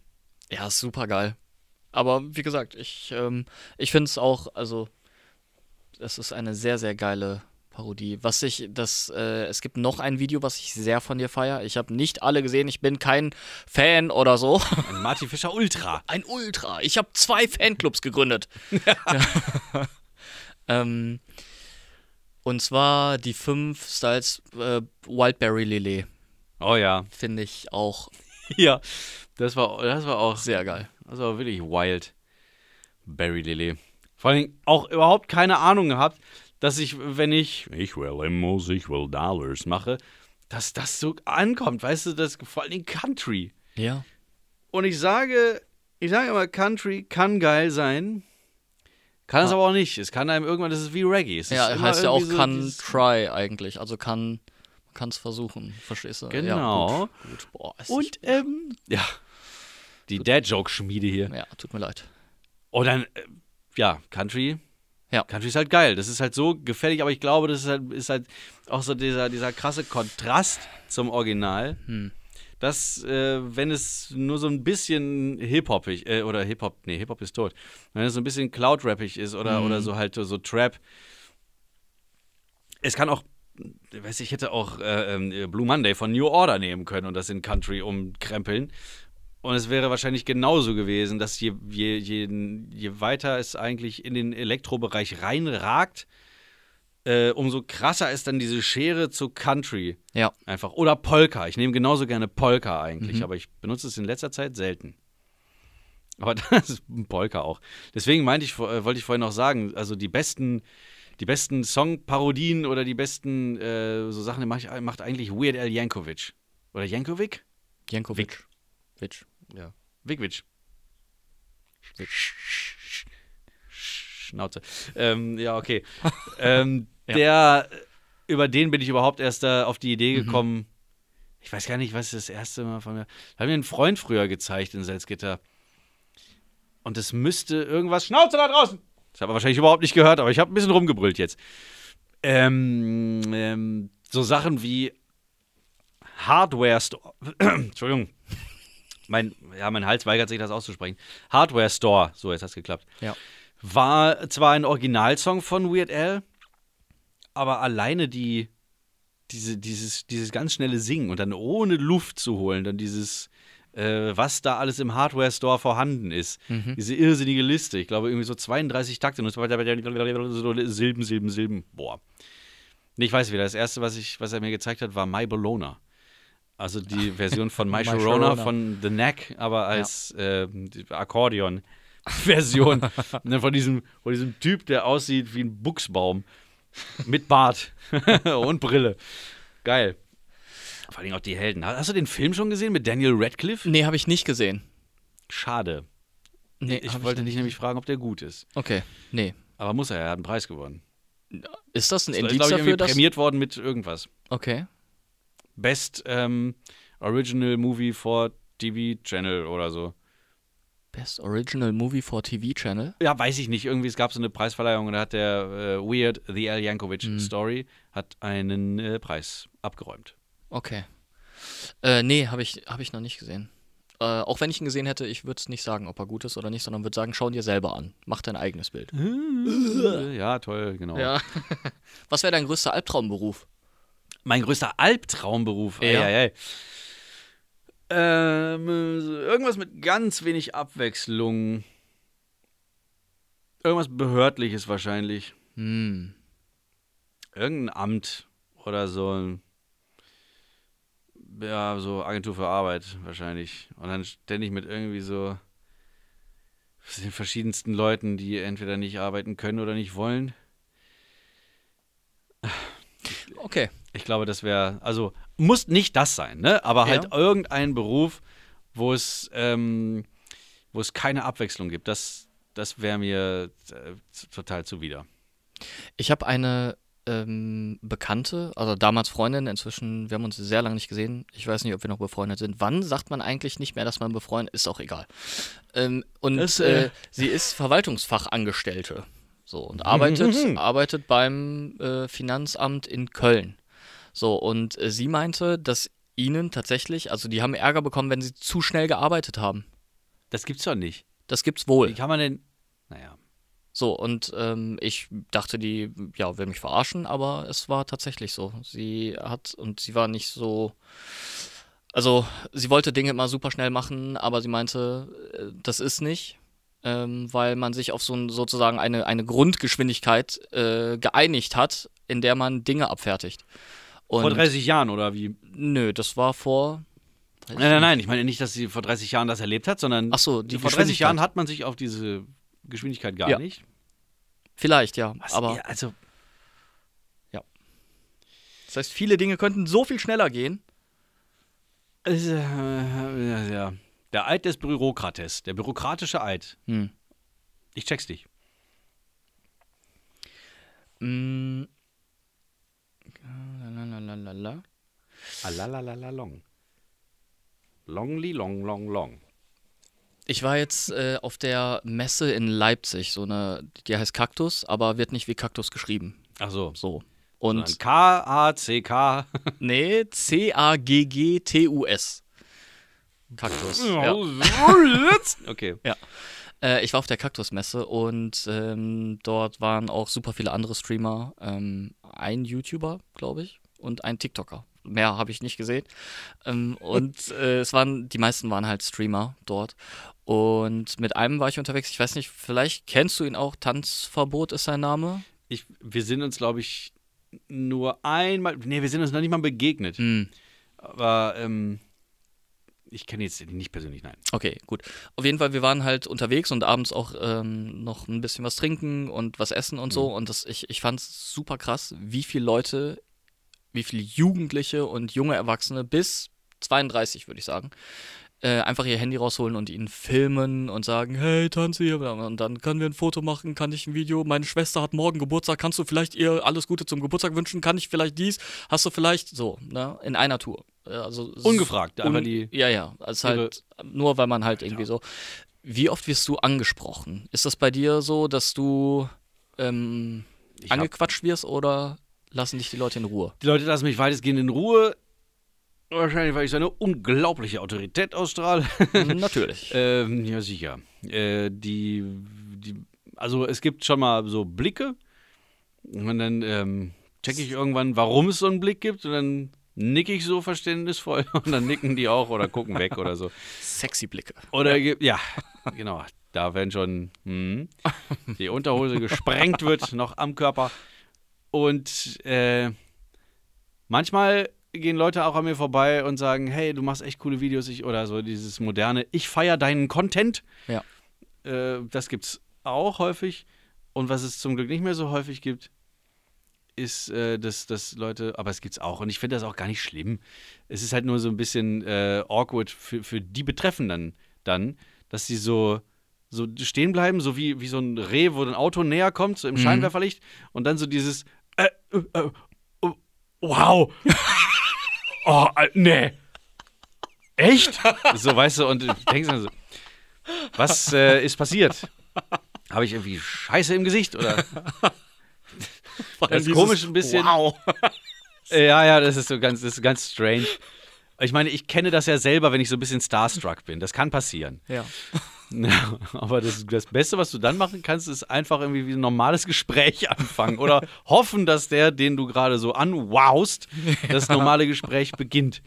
Ja, ist super geil. Aber wie gesagt, ich, ähm, ich finde es auch, also, es ist eine sehr, sehr geile Parodie. Was ich, das, äh, es gibt noch ein Video, was ich sehr von dir feier. Ich habe nicht alle gesehen, ich bin kein Fan oder so. Ein Martin Fischer Ultra. [laughs] Ein Ultra. Ich habe zwei Fanclubs gegründet. [laughs] Ja. [laughs] ähm, und zwar die fünf Styles äh, Wildberry Lillet. Oh ja. Finde ich auch [laughs] Ja. Das war, das war auch sehr geil. Das war wirklich wild. Barry Lilly. Vor allem auch überhaupt keine Ahnung gehabt, dass ich, wenn ich ich will Immos, ich will Dollars mache, dass das so ankommt, weißt du, das vor allem Country. Ja. Und ich sage, ich sage immer, Country kann geil sein, kann es aber auch nicht. Es kann einem irgendwann, das ist wie Reggae. Es Ja, heißt ja auch so kann try eigentlich. Also kann kann es versuchen, verstehst du? Genau. Ja, gut, gut. Boah, Und, ähm, ja, die Dad-Joke-Schmiede hier. ja, tut mir leid. Und dann, äh, ja, Country. Ja. Country ist halt geil. Das ist halt so gefällig, aber ich glaube, das ist halt, ist halt auch so dieser, dieser krasse Kontrast zum Original. Hm. Dass, äh, wenn es nur so ein bisschen Hip-Hopig, äh, oder Hip-Hop, nee, Hip-Hop ist tot. Wenn es so ein bisschen Cloud-Rappig ist oder, Mhm. oder so halt so Trap. Es kann auch, ich weiß ich hätte auch äh, ähm, Blue Monday von New Order nehmen können und das in Country umkrempeln. Und es wäre wahrscheinlich genauso gewesen, dass je, je, je, je weiter es eigentlich in den Elektrobereich reinragt, äh, umso krasser ist dann diese Schere zu Country. Ja. Einfach. Oder Polka. Ich nehme genauso gerne Polka eigentlich, Mhm. aber ich benutze es in letzter Zeit selten. Aber [laughs] das ist ein Polka auch. Deswegen meinte ich, äh, wollte ich vorhin noch sagen, also die besten, die besten Songparodien oder die besten äh, so Sachen macht, macht eigentlich Weird Al Yankovic. Oder Yankovic? Jankovic. Witch. Ja. Wigwitch. Schnauze. Ähm, ja, okay. [laughs] ähm, Ja. Der, über den bin ich überhaupt erst äh, auf die Idee Mhm. gekommen. Ich weiß gar nicht, was das erste Mal von mir. Hat mir ein Freund früher gezeigt in Salzgitter. Und es müsste irgendwas. Schnauze da draußen! Das hat man wahrscheinlich überhaupt nicht gehört, aber ich habe ein bisschen rumgebrüllt jetzt. Ähm, ähm, so Sachen wie Hardware Store. [clears throat] Entschuldigung. Mein, ja, mein Hals weigert sich, das auszusprechen. Hardware Store, so jetzt hat's geklappt. Ja. War zwar ein Originalsong von Weird Al, aber alleine die, diese, dieses, dieses ganz schnelle Singen und dann ohne Luft zu holen, dann dieses, äh, was da alles im Hardware Store vorhanden ist. Mhm. Diese irrsinnige Liste. Ich glaube, irgendwie so 32 Takte und so weiter. So Silben, Silben, Silben. Boah. Ich weiß wieder, das erste, was, ich, was er mir gezeigt hat, war My Bologna. Also die [laughs] Version von My My Sharona von The Knack, aber als ähm, die Akkordeon-Version. Und dann von diesem, von diesem Typ, der aussieht wie ein Buchsbaum. Mit Bart [laughs] und Brille. Geil. Vor allem auch die Helden. Hast du den Film schon gesehen mit Daniel Radcliffe? Nee, habe ich nicht gesehen. Schade. Nee, ich wollte dich nämlich fragen, ob der gut ist. Okay. Nee. Aber muss er, er hat einen Preis gewonnen. Ist das ein Indiz ich, dafür, irgendwie dass. prämiert worden mit irgendwas. Okay. Best ähm, Original Movie for TV Channel oder so. Best Original Movie for TV Channel. Ja, weiß ich nicht. Irgendwie, es gab so eine Preisverleihung und da hat der äh, Weird The Al Yankovic Mhm. Story hat einen äh, Preis abgeräumt. Okay. Äh, nee, habe ich, hab ich noch nicht gesehen. Äh, auch wenn ich ihn gesehen hätte, ich würde es nicht sagen, ob er gut ist oder nicht, sondern würde sagen, schau ihn dir selber an. Mach dein eigenes Bild. [laughs] Ja, toll, genau. Ja. [laughs] Was wäre dein größter Albtraumberuf? Mein größter Albtraumberuf. Ja. Ei, ei, ei. Ähm, äh, irgendwas mit ganz wenig Abwechslung. Irgendwas Behördliches wahrscheinlich. Hm. Irgendein Amt oder so ein. Ja, so Agentur für Arbeit wahrscheinlich. Und dann ständig mit irgendwie so den verschiedensten Leuten, die entweder nicht arbeiten können oder nicht wollen. Okay. Ich glaube, das wäre, also muss nicht das sein, ne? Aber halt Ja. irgendein Beruf, wo es, ähm, wo es keine Abwechslung gibt. Das, das wäre mir äh, total zuwider. Ich habe eine ähm, Bekannte, also damals Freundin, inzwischen, wir haben uns sehr lange nicht gesehen. Ich weiß nicht, ob wir noch befreundet sind. Wann sagt man eigentlich nicht mehr, dass man befreundet ist? Auch egal. Ähm, und Das, äh, äh, sie ist Verwaltungsfachangestellte. So, und arbeitet, Mhm. arbeitet beim äh, Finanzamt in Köln. So, und äh, sie meinte, dass ihnen tatsächlich, also die haben Ärger bekommen, wenn sie zu schnell gearbeitet haben. Das gibt's doch nicht. Das gibt's Wie wohl. kann man denn, naja. So, und ähm, ich dachte, die, ja, will mich verarschen, aber es war tatsächlich so. Sie hat, und sie war nicht so, also sie wollte Dinge immer super schnell machen, aber sie meinte, äh, das ist nicht, ähm, weil man sich auf so ein, sozusagen eine, eine Grundgeschwindigkeit äh, geeinigt hat, in der man Dinge abfertigt. Und Vor 30 Jahren oder wie? nö, das war vor. Nein, nein, nicht. nein. Ich meine nicht, dass sie vor 30 Jahren das erlebt hat, sondern Ach so, die vor 30 Jahren hat man sich auf diese Geschwindigkeit geeinigt. Vielleicht, ja. Was? Aber ja, also das heißt, viele Dinge könnten so viel schneller gehen. Es, äh, ja, ja. Der Eid des Bürokrates, der bürokratische Eid. Hm. Ich check's dich. Mm. Lalalala. Alalalalong. Longly long long long. Ich war jetzt äh, auf der Messe in Leipzig, so eine, die heißt Kaktus, aber wird nicht wie Kaktus geschrieben. Ach so. So. Und Und K A C K. [laughs] nee, C-A-G-G-T-U-S. Kaktus. ja. [laughs] Okay. Äh, ich war auf der Kaktusmesse und ähm, dort waren auch super viele andere Streamer. Ähm, ein YouTuber, glaube ich, und ein TikToker. Mehr habe ich nicht gesehen. Ähm, und [laughs] äh, es waren, die meisten waren halt Streamer dort. Und mit einem war ich unterwegs. Ich weiß nicht, vielleicht kennst du ihn auch. Tanzverbot ist sein Name. Ich, wir sind uns, glaube ich, nur einmal. Nee, wir sind uns noch nicht mal begegnet. Hm. Aber ähm, ich kenne jetzt nicht persönlich, nein. Okay, gut. Auf jeden Fall, wir waren halt unterwegs und abends auch ähm, noch ein bisschen was trinken und was essen und so. Und das, ich, ich fand es super krass, wie viele Leute, wie viele Jugendliche und junge Erwachsene bis 32, würde ich sagen, äh, einfach ihr Handy rausholen und ihn filmen und sagen, hey, tanze hier. Und dann können wir ein Foto machen, kann ich ein Video. Meine Schwester hat morgen Geburtstag, kannst du vielleicht ihr alles Gute zum Geburtstag wünschen? Kann ich vielleicht dies? Hast du vielleicht so, ne? In einer Tour. Also, Ungefragt, einfach die- Ja, ja. Also halt, nur weil man halt irgendwie so. Wie oft wirst du angesprochen? Ist das bei dir so, dass du ähm, angequatscht wirst oder lassen dich die Leute in Ruhe? Die Leute lassen mich weitestgehend in Ruhe. Wahrscheinlich, weil ich so eine unglaubliche Autorität ausstrahle. Natürlich. [laughs] ähm, ja, sicher. Äh, die, die, also es gibt schon mal so Blicke. Und dann ähm, checke ich irgendwann, warum es so einen Blick gibt. Und dann nicke ich so verständnisvoll. [laughs] Und dann nicken die auch oder gucken weg oder so. Sexy Blicke. Oder ja, ja genau. Da wenn schon hm, die Unterhose gesprengt wird, noch am Körper. Und äh, manchmal gehen Leute auch an mir vorbei und sagen, hey, du machst echt coole Videos, ich, oder so dieses moderne, ich feiere deinen Content. Ja. Äh, das gibt's auch häufig. Und was es zum Glück nicht mehr so häufig gibt, ist, äh, dass, dass Leute, aber es gibt's auch. Und ich finde das auch gar nicht schlimm. Es ist halt nur so ein bisschen äh, awkward für, für die Betreffenden dann, dass sie so, so stehen bleiben, so wie, wie so ein Reh, wo ein Auto näher kommt, so im Mhm. Scheinwerferlicht. Und dann so dieses, äh, äh, äh, oh, wow. [laughs] oh, äh, nee. Echt? so, weißt du, und denkst dann so, was äh, ist passiert? Habe ich irgendwie Scheiße im Gesicht oder? Das ist komisch ein bisschen. Wow. [laughs] Ja, ja, das ist so ganz, das ist ganz strange. Ich meine, ich kenne das ja selber, wenn ich so ein bisschen starstruck bin. Das kann passieren. Ja. [laughs] Ja, aber das, das Beste, was du dann machen kannst, ist einfach irgendwie wie ein normales Gespräch anfangen oder [laughs] hoffen, dass der, den du gerade so anwowst, das normale Gespräch beginnt.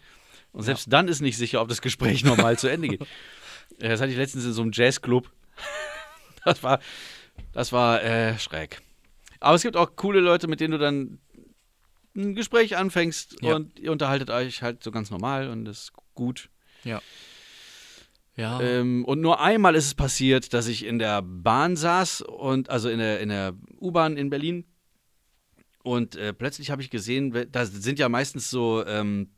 Und selbst dann ist nicht sicher, ob das Gespräch normal zu Ende geht. Das hatte ich letztens in so einem Jazzclub. Das war, das war äh, schräg. Aber es gibt auch coole Leute, mit denen du dann ein Gespräch anfängst Ja. und ihr unterhaltet euch halt so ganz normal und das ist gut. Ja. Ja. Ähm, und nur einmal ist es passiert, dass ich in der Bahn saß und also in der, in der U-Bahn in Berlin und äh, plötzlich habe ich gesehen, da sind ja meistens so, ähm,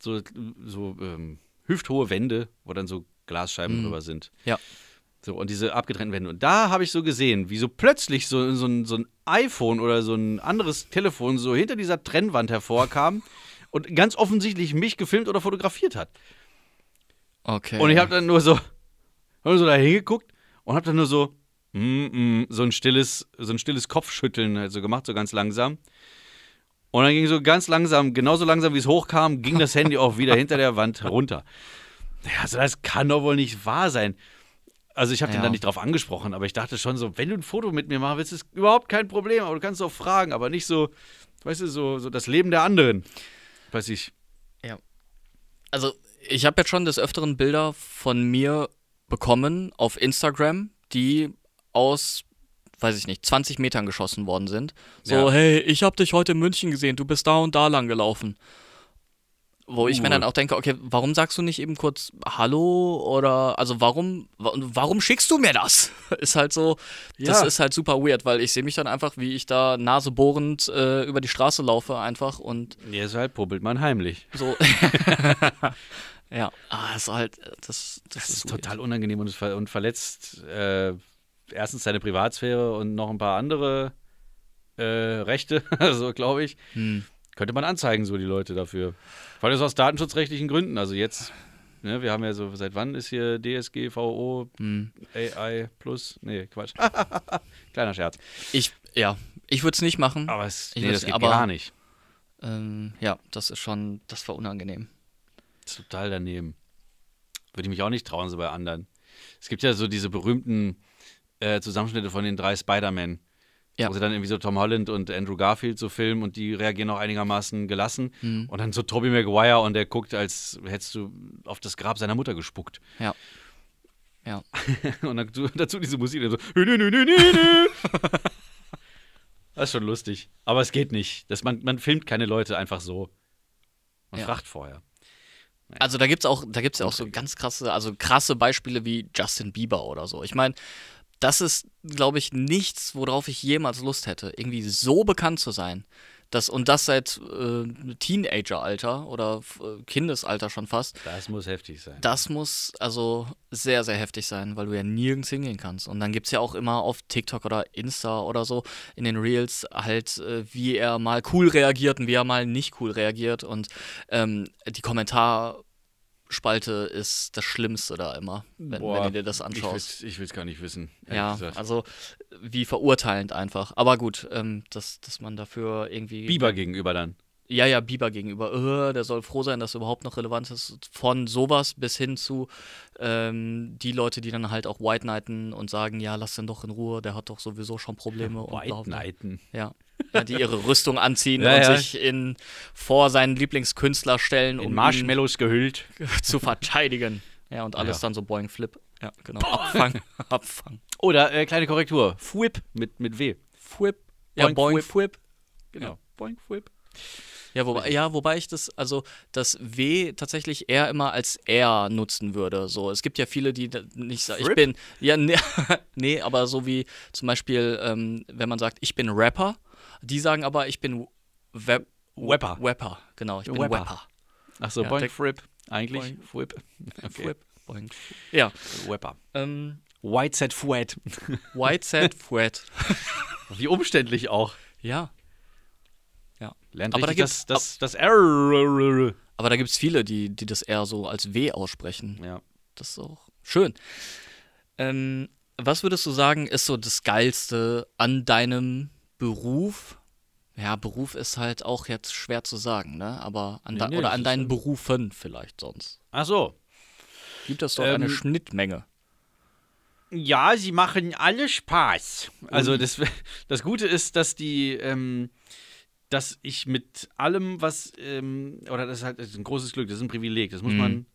so, so ähm, hüfthohe Wände, wo dann so Glasscheiben Mhm. drüber sind. Ja. So, und diese abgetrennten Wände. Und da habe ich so gesehen, wie so plötzlich so, so, ein, so ein iPhone oder so ein anderes Telefon so hinter dieser Trennwand hervorkam [laughs] und ganz offensichtlich mich gefilmt oder fotografiert hat. okay. Und ich habe dann nur so, hab so da hingeguckt und habe dann nur so, mm, mm, so ein stilles, so ein stilles Kopfschütteln halt so gemacht, so ganz langsam. Und dann ging so ganz langsam, genauso langsam wie es hochkam, ging das Handy auch wieder [laughs] hinter der Wand runter. Ja, also das kann doch wohl nicht wahr sein. Also ich habe Ja. den dann nicht drauf angesprochen, aber ich dachte schon so, wenn du ein Foto mit mir machen willst, ist überhaupt kein Problem, aber du kannst auch fragen, aber nicht so, weißt du, so, so das Leben der anderen. Weiß ich. Also, ich habe jetzt schon des Öfteren Bilder von mir bekommen auf Instagram, die aus, weiß ich nicht, 20 Metern geschossen worden sind. So, Ja. hey, ich habe dich heute in München gesehen, du bist da und da lang gelaufen. Wo ich mir dann auch denke, okay, warum sagst du nicht eben kurz Hallo oder also warum wa- warum schickst du mir das? [laughs] Ist halt so, das Ja. ist halt super weird, weil ich sehe mich dann einfach, wie ich da nasebohrend äh, über die Straße laufe einfach und Deshalb puppelt man heimlich. so. [laughs] ja, ah, ist halt, das, das, Das ist weird. total unangenehm und, ver und verletzt äh, erstens seine Privatsphäre und noch ein paar andere äh, Rechte, [laughs] also glaube ich. Hm. Könnte man anzeigen, so die Leute dafür. Vor allem aus datenschutzrechtlichen Gründen. Also jetzt, ne, wir haben ja so, seit wann ist hier DSGVO, Hm. AI Plus? Nee, Quatsch. [laughs] Kleiner Scherz. Ich, ja, ich würde es nicht machen. Aber es, Ich nee, das geht aber- gar nicht. Ähm, ja, das ist schon, das war unangenehm. Das ist total daneben. Würde ich mich auch nicht trauen, so bei anderen. Es gibt ja so diese berühmten äh, Zusammenschnitte von den drei Spider-Man. Ja. Wo sie dann irgendwie so Tom Holland und Andrew Garfield so filmen und die reagieren auch einigermaßen gelassen. Mhm. Und dann so Tobey Maguire und der guckt, als hättest du auf das Grab seiner Mutter gespuckt. Ja. Ja. [laughs] Und dann [laughs] dazu, diese Musik, so. [laughs] Das ist schon lustig. Aber es geht nicht. Das, man, man filmt keine Leute einfach so. Man Ja. fragt vorher. Also da gibt's auch, da gibt's ja auch so ganz krasse, also krasse Beispiele wie Justin Bieber oder so. Ich meine, das ist, glaube ich, nichts, worauf ich jemals Lust hätte, irgendwie so bekannt zu sein. Das, und das seit äh, Teenager-Alter oder äh, Kindesalter schon fast. Das muss heftig sein. Das muss also sehr, sehr heftig sein, weil du ja nirgends hingehen kannst. Und dann gibt es ja auch immer auf TikTok oder Insta oder so in den Reels halt, äh, wie er mal cool reagiert und wie er mal nicht cool reagiert. Und ähm, die Kommentarspalte ist das Schlimmste da immer, wenn, wenn du dir das anschaust. Ich will es gar nicht wissen. Ja, gesagt. also wie verurteilend einfach. Aber gut, ähm, dass, dass man dafür irgendwie. Biber gegenüber dann. Ja, ja, Bieber gegenüber. Äh, der soll froh sein, dass er überhaupt noch relevant ist. Von sowas bis hin zu ähm, die Leute, die dann halt auch White Knighten und sagen, ja, lass den doch in Ruhe, der hat doch sowieso schon Probleme. White. Knighten. Ja. ja, die ihre Rüstung anziehen [laughs] Ja, und ja. sich in, vor seinen Lieblingskünstler stellen, In um Marshmallows gehüllt. [laughs] zu verteidigen. Ja, und alles dann so Boing Flip. Ja, genau. Abfang. [laughs] Abfang. Oder äh, kleine Korrektur. Fwip mit, mit W. Flip. Ja, Boing. Flip. Genau. Boing, Fwip. Ja wobei, ja, wobei ich das, also das W tatsächlich eher immer als R nutzen würde. So, es gibt ja viele, die nicht sagen, ich Fripp? bin, ja, nee, [laughs] nee, aber so wie zum Beispiel, ähm, wenn man sagt, ich bin Rapper, die sagen aber, ich bin Web Wepper. Wepper, genau, ich bin Wepper. Wepper. Achso, Ja, Boing, Frip. Eigentlich Boing. Fwip. Okay. Flip, boing. Ja, Wepper. ähm, White Set Fwet. White Set [laughs] Fred. Wie umständlich auch. Ja, ja. Lernt Aber da gibt's- das, das, das R. Aber da gibt es viele, die, die das eher so als W aussprechen. Ja. Das ist auch schön. Ähm, was würdest du sagen, ist so das Geilste an deinem Beruf? Ja, Beruf ist halt auch jetzt schwer zu sagen, ne? Aber an Nee, nee, oder an deinen Berufen vielleicht sonst. Ach so. Gibt es doch Ähm, eine Schnittmenge. Ja, sie machen alle Spaß. Also das, [laughs] das Gute ist, dass die, ähm, dass ich mit allem, was, ähm, oder das ist halt das ist ein großes Glück, das ist ein Privileg, das muss Mhm. man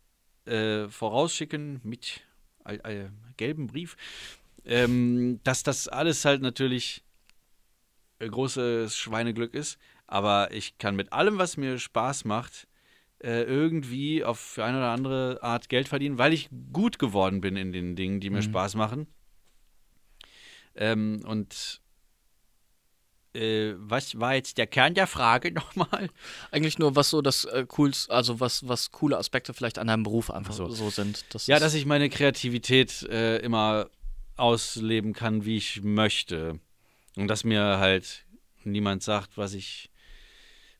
äh, vorausschicken mit äh, äh, gelbem Brief, ähm, dass das alles halt natürlich äh, großes Schweineglück ist. Aber ich kann mit allem, was mir Spaß macht, äh, irgendwie auf eine oder andere Art Geld verdienen, weil ich gut geworden bin in den Dingen, die mir Mhm. Spaß machen. Ähm, und äh, was war jetzt der Kern der Frage [laughs] nochmal? Eigentlich nur, was so das äh, coolste, also was, was coole Aspekte vielleicht an deinem Beruf einfach Ach so. so. sind. Das Ja, dass ich meine Kreativität äh, immer ausleben kann, wie ich möchte. Und dass mir halt niemand sagt, was ich,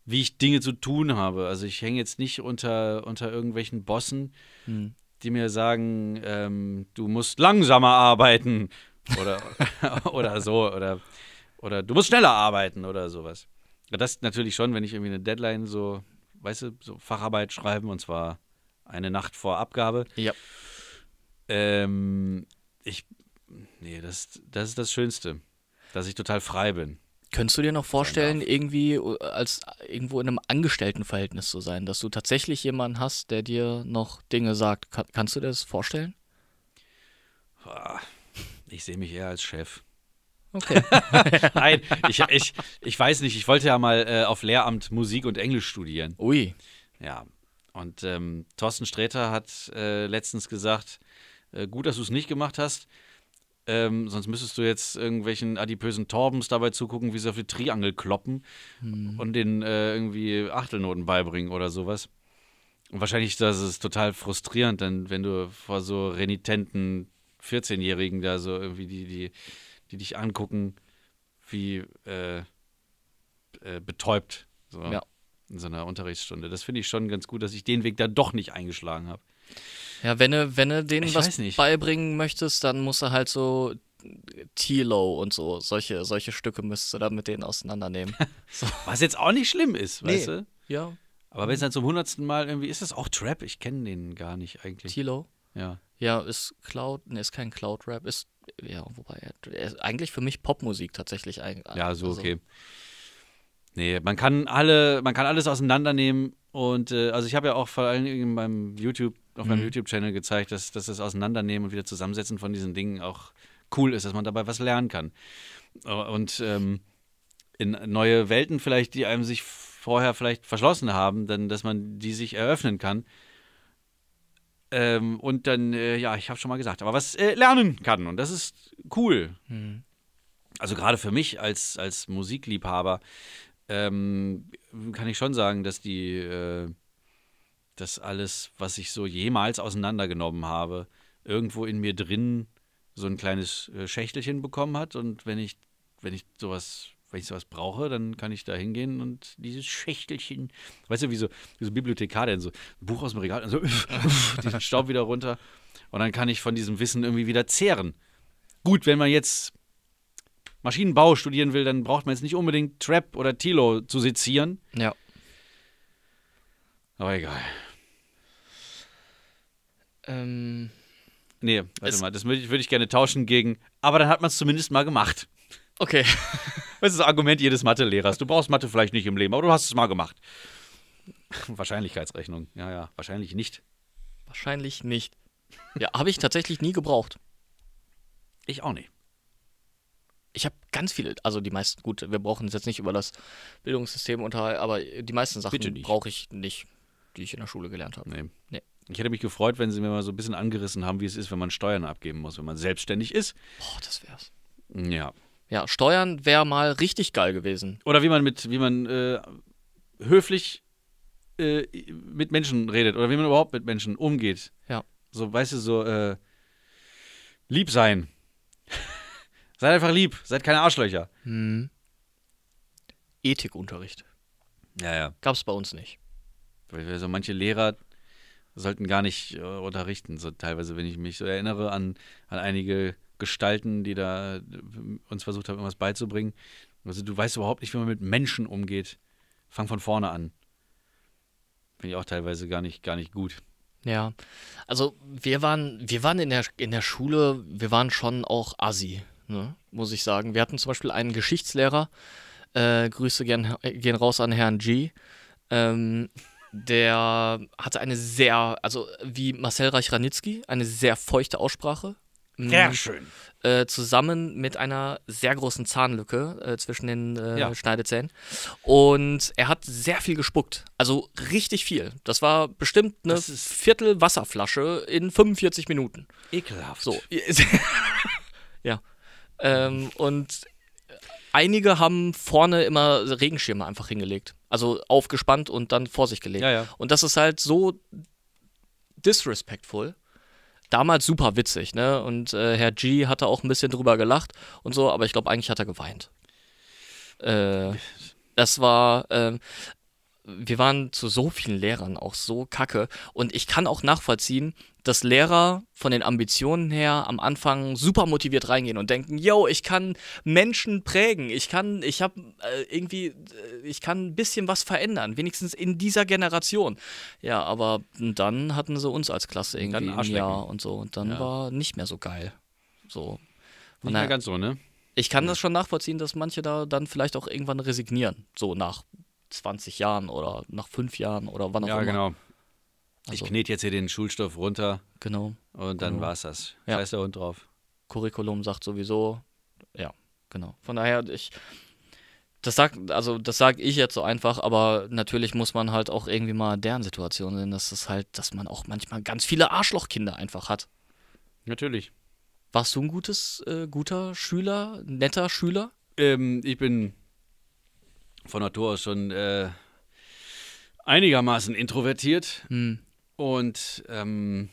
wie ich Dinge zu tun habe. Also ich hänge jetzt nicht unter, unter irgendwelchen Bossen, Hm. die mir sagen, ähm, du musst langsamer arbeiten oder, [laughs] oder so oder, oder du musst schneller arbeiten oder sowas. Das natürlich schon, wenn ich irgendwie eine Deadline so, weißt du, so Facharbeit schreiben und zwar eine Nacht vor Abgabe, Ja. ähm, ich, nee, das, das ist das Schönste, dass ich total frei bin. Könntest du dir noch vorstellen, irgendwie äh, als irgendwo in einem Angestelltenverhältnis zu sein, dass du tatsächlich jemanden hast, der dir noch Dinge sagt? Kann, kannst du dir das vorstellen? Ich sehe mich eher als Chef. Okay. [laughs] Nein, ich, ich, ich weiß nicht, ich wollte ja mal äh, auf Lehramt Musik und Englisch studieren. Ui. Ja. Und ähm, Thorsten Sträter hat äh, letztens gesagt, äh, gut, dass du es nicht gemacht hast. Ähm, sonst müsstest du jetzt irgendwelchen adipösen Torbens dabei zugucken, wie sie auf die Triangel kloppen und den äh, irgendwie Achtelnoten beibringen oder sowas. Und wahrscheinlich das ist total frustrierend, dann, wenn du vor so renitenten 14-Jährigen da so irgendwie die, die, die dich angucken, wie äh, äh, betäubt. So. Ja. In so einer Unterrichtsstunde. Das finde ich schon ganz gut, dass ich den Weg da doch nicht eingeschlagen habe. Ja, wenn du, wenn du denen Ich was beibringen möchtest, dann musst du halt so Tilo und so, solche, solche Stücke müsstest du dann mit denen auseinandernehmen. [laughs] so. Was jetzt auch nicht schlimm ist, Nee. weißt du? Ja, Aber wenn es dann zum hundertsten Mal irgendwie, ist das auch Trap? Ich kenne den gar nicht eigentlich. Tilo. Ja. Ja, ist Cloud, ne, ist kein Cloud-Rap, ist, ja, wobei, er- er ist eigentlich für mich Popmusik tatsächlich. ein- Ja, so also, okay. Nee, man kann alle, man kann alles auseinandernehmen und äh, also ich habe ja auch vor allen Dingen in meinem YouTube, auf meinem Mhm. YouTube-Channel gezeigt, dass, dass das Auseinandernehmen und wieder Zusammensetzen von diesen Dingen auch cool ist, dass man dabei was lernen kann. Äh, Und ähm, in neue Welten vielleicht, die einem sich vorher vielleicht verschlossen haben, dann, dass man die sich eröffnen kann. Ähm, und dann, äh, ja, ich habe schon mal gesagt, aber was äh, lernen kann. Und das ist cool. Hm. Also gerade für mich als, als Musikliebhaber ähm, kann ich schon sagen, dass die, äh, dass alles, was ich so jemals auseinandergenommen habe, irgendwo in mir drin so ein kleines äh, Schächtelchen bekommen hat. Und wenn ich, wenn ich sowas, wenn ich sowas brauche, dann kann ich da hingehen und dieses Schächtelchen, weißt du, wie so, wie so Bibliothekar, der so ein Buch aus dem Regal und so [laughs] diesen Staub wieder runter. Und dann kann ich von diesem Wissen irgendwie wieder zehren. Gut, wenn man jetzt Maschinenbau studieren will, dann braucht man jetzt nicht unbedingt Trap oder Tilo zu sezieren. Ja. Aber egal. Ähm, Nee, warte mal, das würde ich, würd ich gerne tauschen gegen, aber dann hat man es zumindest mal gemacht. Okay. [laughs] Das ist das Argument jedes Mathelehrers. Du brauchst Mathe vielleicht nicht im Leben, aber du hast es mal gemacht. [laughs] Wahrscheinlichkeitsrechnung. Ja, ja, wahrscheinlich nicht. Wahrscheinlich nicht. Ja, habe ich tatsächlich nie gebraucht. Ich auch nicht. Ich habe ganz viele, also die meisten, gut, wir brauchen uns jetzt nicht über das Bildungssystem unterhalten, aber die meisten Sachen brauche ich nicht, die ich in der Schule gelernt habe. Nee. Nee. Ich hätte mich gefreut, wenn sie mir mal so ein bisschen angerissen haben, wie es ist, wenn man Steuern abgeben muss, wenn man selbstständig ist. Boah, das wär's. Ja. Ja, Steuern wäre mal richtig geil gewesen. Oder wie man mit, wie man äh, höflich äh, mit Menschen redet oder wie man überhaupt mit Menschen umgeht. Ja. So, weißt du, so äh, lieb sein. [laughs] seid einfach lieb, seid keine Arschlöcher. Hm. Ethikunterricht. Ja, ja. Gab's bei uns nicht. Weil so manche Lehrer sollten gar nicht äh, unterrichten. So teilweise, wenn ich mich so erinnere an, an einige Gestalten, die da äh, uns versucht haben, irgendwas beizubringen. Also du weißt überhaupt nicht, wie man mit Menschen umgeht. Fang von vorne an. Finde ich auch teilweise gar nicht, gar nicht gut. Ja. Also wir waren, wir waren in der, in der Schule, wir waren schon auch assi, ne? muss ich sagen. Wir hatten zum Beispiel einen Geschichtslehrer, äh, Grüße gern, gehen raus an Herrn G. Ähm, der hatte eine sehr, also wie Marcel Reich-Ranitzky, eine sehr feuchte Aussprache. Mm, schön. äh, zusammen mit einer sehr großen Zahnlücke äh, zwischen den äh, Ja. Schneidezähnen. Und er hat sehr viel gespuckt. Also richtig viel. Das war bestimmt eine Viertel Wasserflasche in 45 Minuten. Ekelhaft. So. [laughs] ja. Ähm, und einige haben vorne immer Regenschirme einfach hingelegt. Also aufgespannt und dann vor sich gelegt. Ja, ja. Und das ist halt so disrespectful. Damals super witzig, ne? Und äh, Herr G hatte auch ein bisschen drüber gelacht und so, aber ich glaube, eigentlich hat er geweint. Äh, das war, ähm, wir waren zu so vielen Lehrern auch so kacke. Und ich kann auch nachvollziehen, dass Lehrer von den Ambitionen her am Anfang super motiviert reingehen und denken, yo, ich kann Menschen prägen, ich kann, ich habe äh, irgendwie, äh, ich kann ein bisschen was verändern, wenigstens in dieser Generation. Ja, aber dann hatten sie uns als Klasse irgendwie ein. Jahr und so und dann Ja. war nicht mehr so geil. So. Nicht Na- mehr ganz so, ne? Ich kann das schon nachvollziehen, dass manche da dann vielleicht auch irgendwann resignieren. So nach 20 Jahren oder nach fünf Jahren oder wann auch Ja, immer. genau. Also, Ich knete jetzt hier den Schulstoff runter genau. und dann Genau. war's das. Ja. Scheiß der Hund drauf. Curriculum sagt sowieso, ja, genau. Von daher, ich, das sagt, also das sage ich jetzt so einfach, aber natürlich muss man halt auch irgendwie mal deren Situation sehen, dass es halt, dass man auch manchmal ganz viele Arschlochkinder einfach hat. Natürlich. Warst du ein gutes, äh, guter Schüler, netter Schüler? Ähm, ich bin von Natur aus schon äh, einigermaßen introvertiert Hm. Und ähm,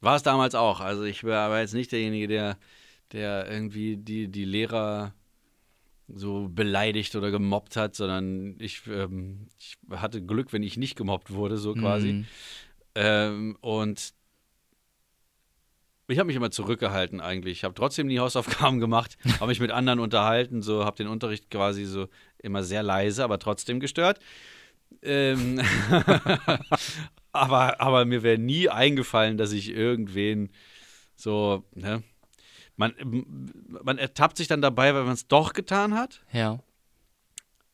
war es damals auch. Also ich war, jetzt nicht derjenige, der, der irgendwie die, die Lehrer so beleidigt oder gemobbt hat, sondern ich, ähm, ich hatte Glück, wenn ich nicht gemobbt wurde, so quasi. Hm. Ähm, und ich habe mich immer zurückgehalten eigentlich. Ich habe trotzdem nie Hausaufgaben [laughs] gemacht, habe mich mit anderen unterhalten, so habe den Unterricht quasi so immer sehr leise, aber trotzdem gestört. Ähm, [laughs] aber, aber mir wäre nie eingefallen, dass ich irgendwen so, ne? Man, man ertappt sich dann dabei, weil man es doch getan hat, Ja.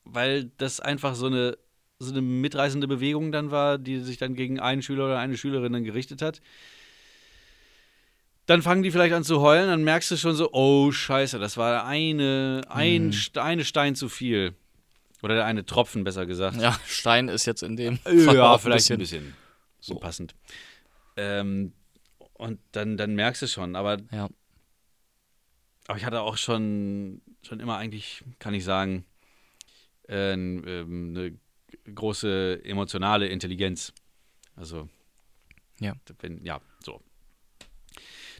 weil das einfach so eine, so eine mitreißende Bewegung dann war, die sich dann gegen einen Schüler oder eine Schülerin dann gerichtet hat. Dann fangen die vielleicht an zu heulen, dann merkst du schon so, oh Scheiße, das war eine, ein, Mhm. Eine Stein zu viel. Oder der eine Tropfen, besser gesagt. Ja, Stein ist jetzt in dem Fall Ja, auch vielleicht ein bisschen. bisschen so. unpassend. Ähm, und dann, dann merkst du schon, aber, Ja. aber ich hatte auch schon, schon immer eigentlich, kann ich sagen, äh, ähm, eine große emotionale Intelligenz. Also, Ja. Wenn, ja, so.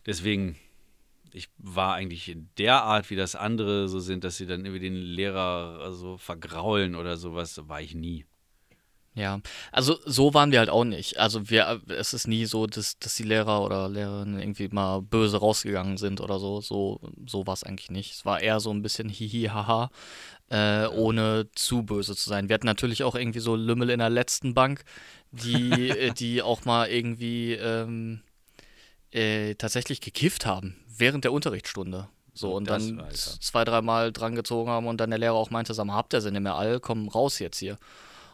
Deswegen, ich war eigentlich in der Art, wie das andere so sind, dass sie dann irgendwie den Lehrer so vergraulen oder sowas, war ich nie. Ja, also so waren wir halt auch nicht. Also wir, es ist nie so, dass, dass die Lehrer oder Lehrerinnen irgendwie mal böse rausgegangen sind oder so. So, so war es eigentlich nicht. Es war eher so ein bisschen hihi haha, äh, ohne zu böse zu sein. Wir hatten natürlich auch irgendwie so Lümmel in der letzten Bank, die, äh, [laughs] die auch mal irgendwie ähm, äh, tatsächlich gekifft haben während der Unterrichtsstunde. So, und Das, dann Alter. zwei, dreimal dran gezogen haben und dann der Lehrer auch meinte, sag mal, habt ihr sie nicht mehr all, komm raus jetzt hier.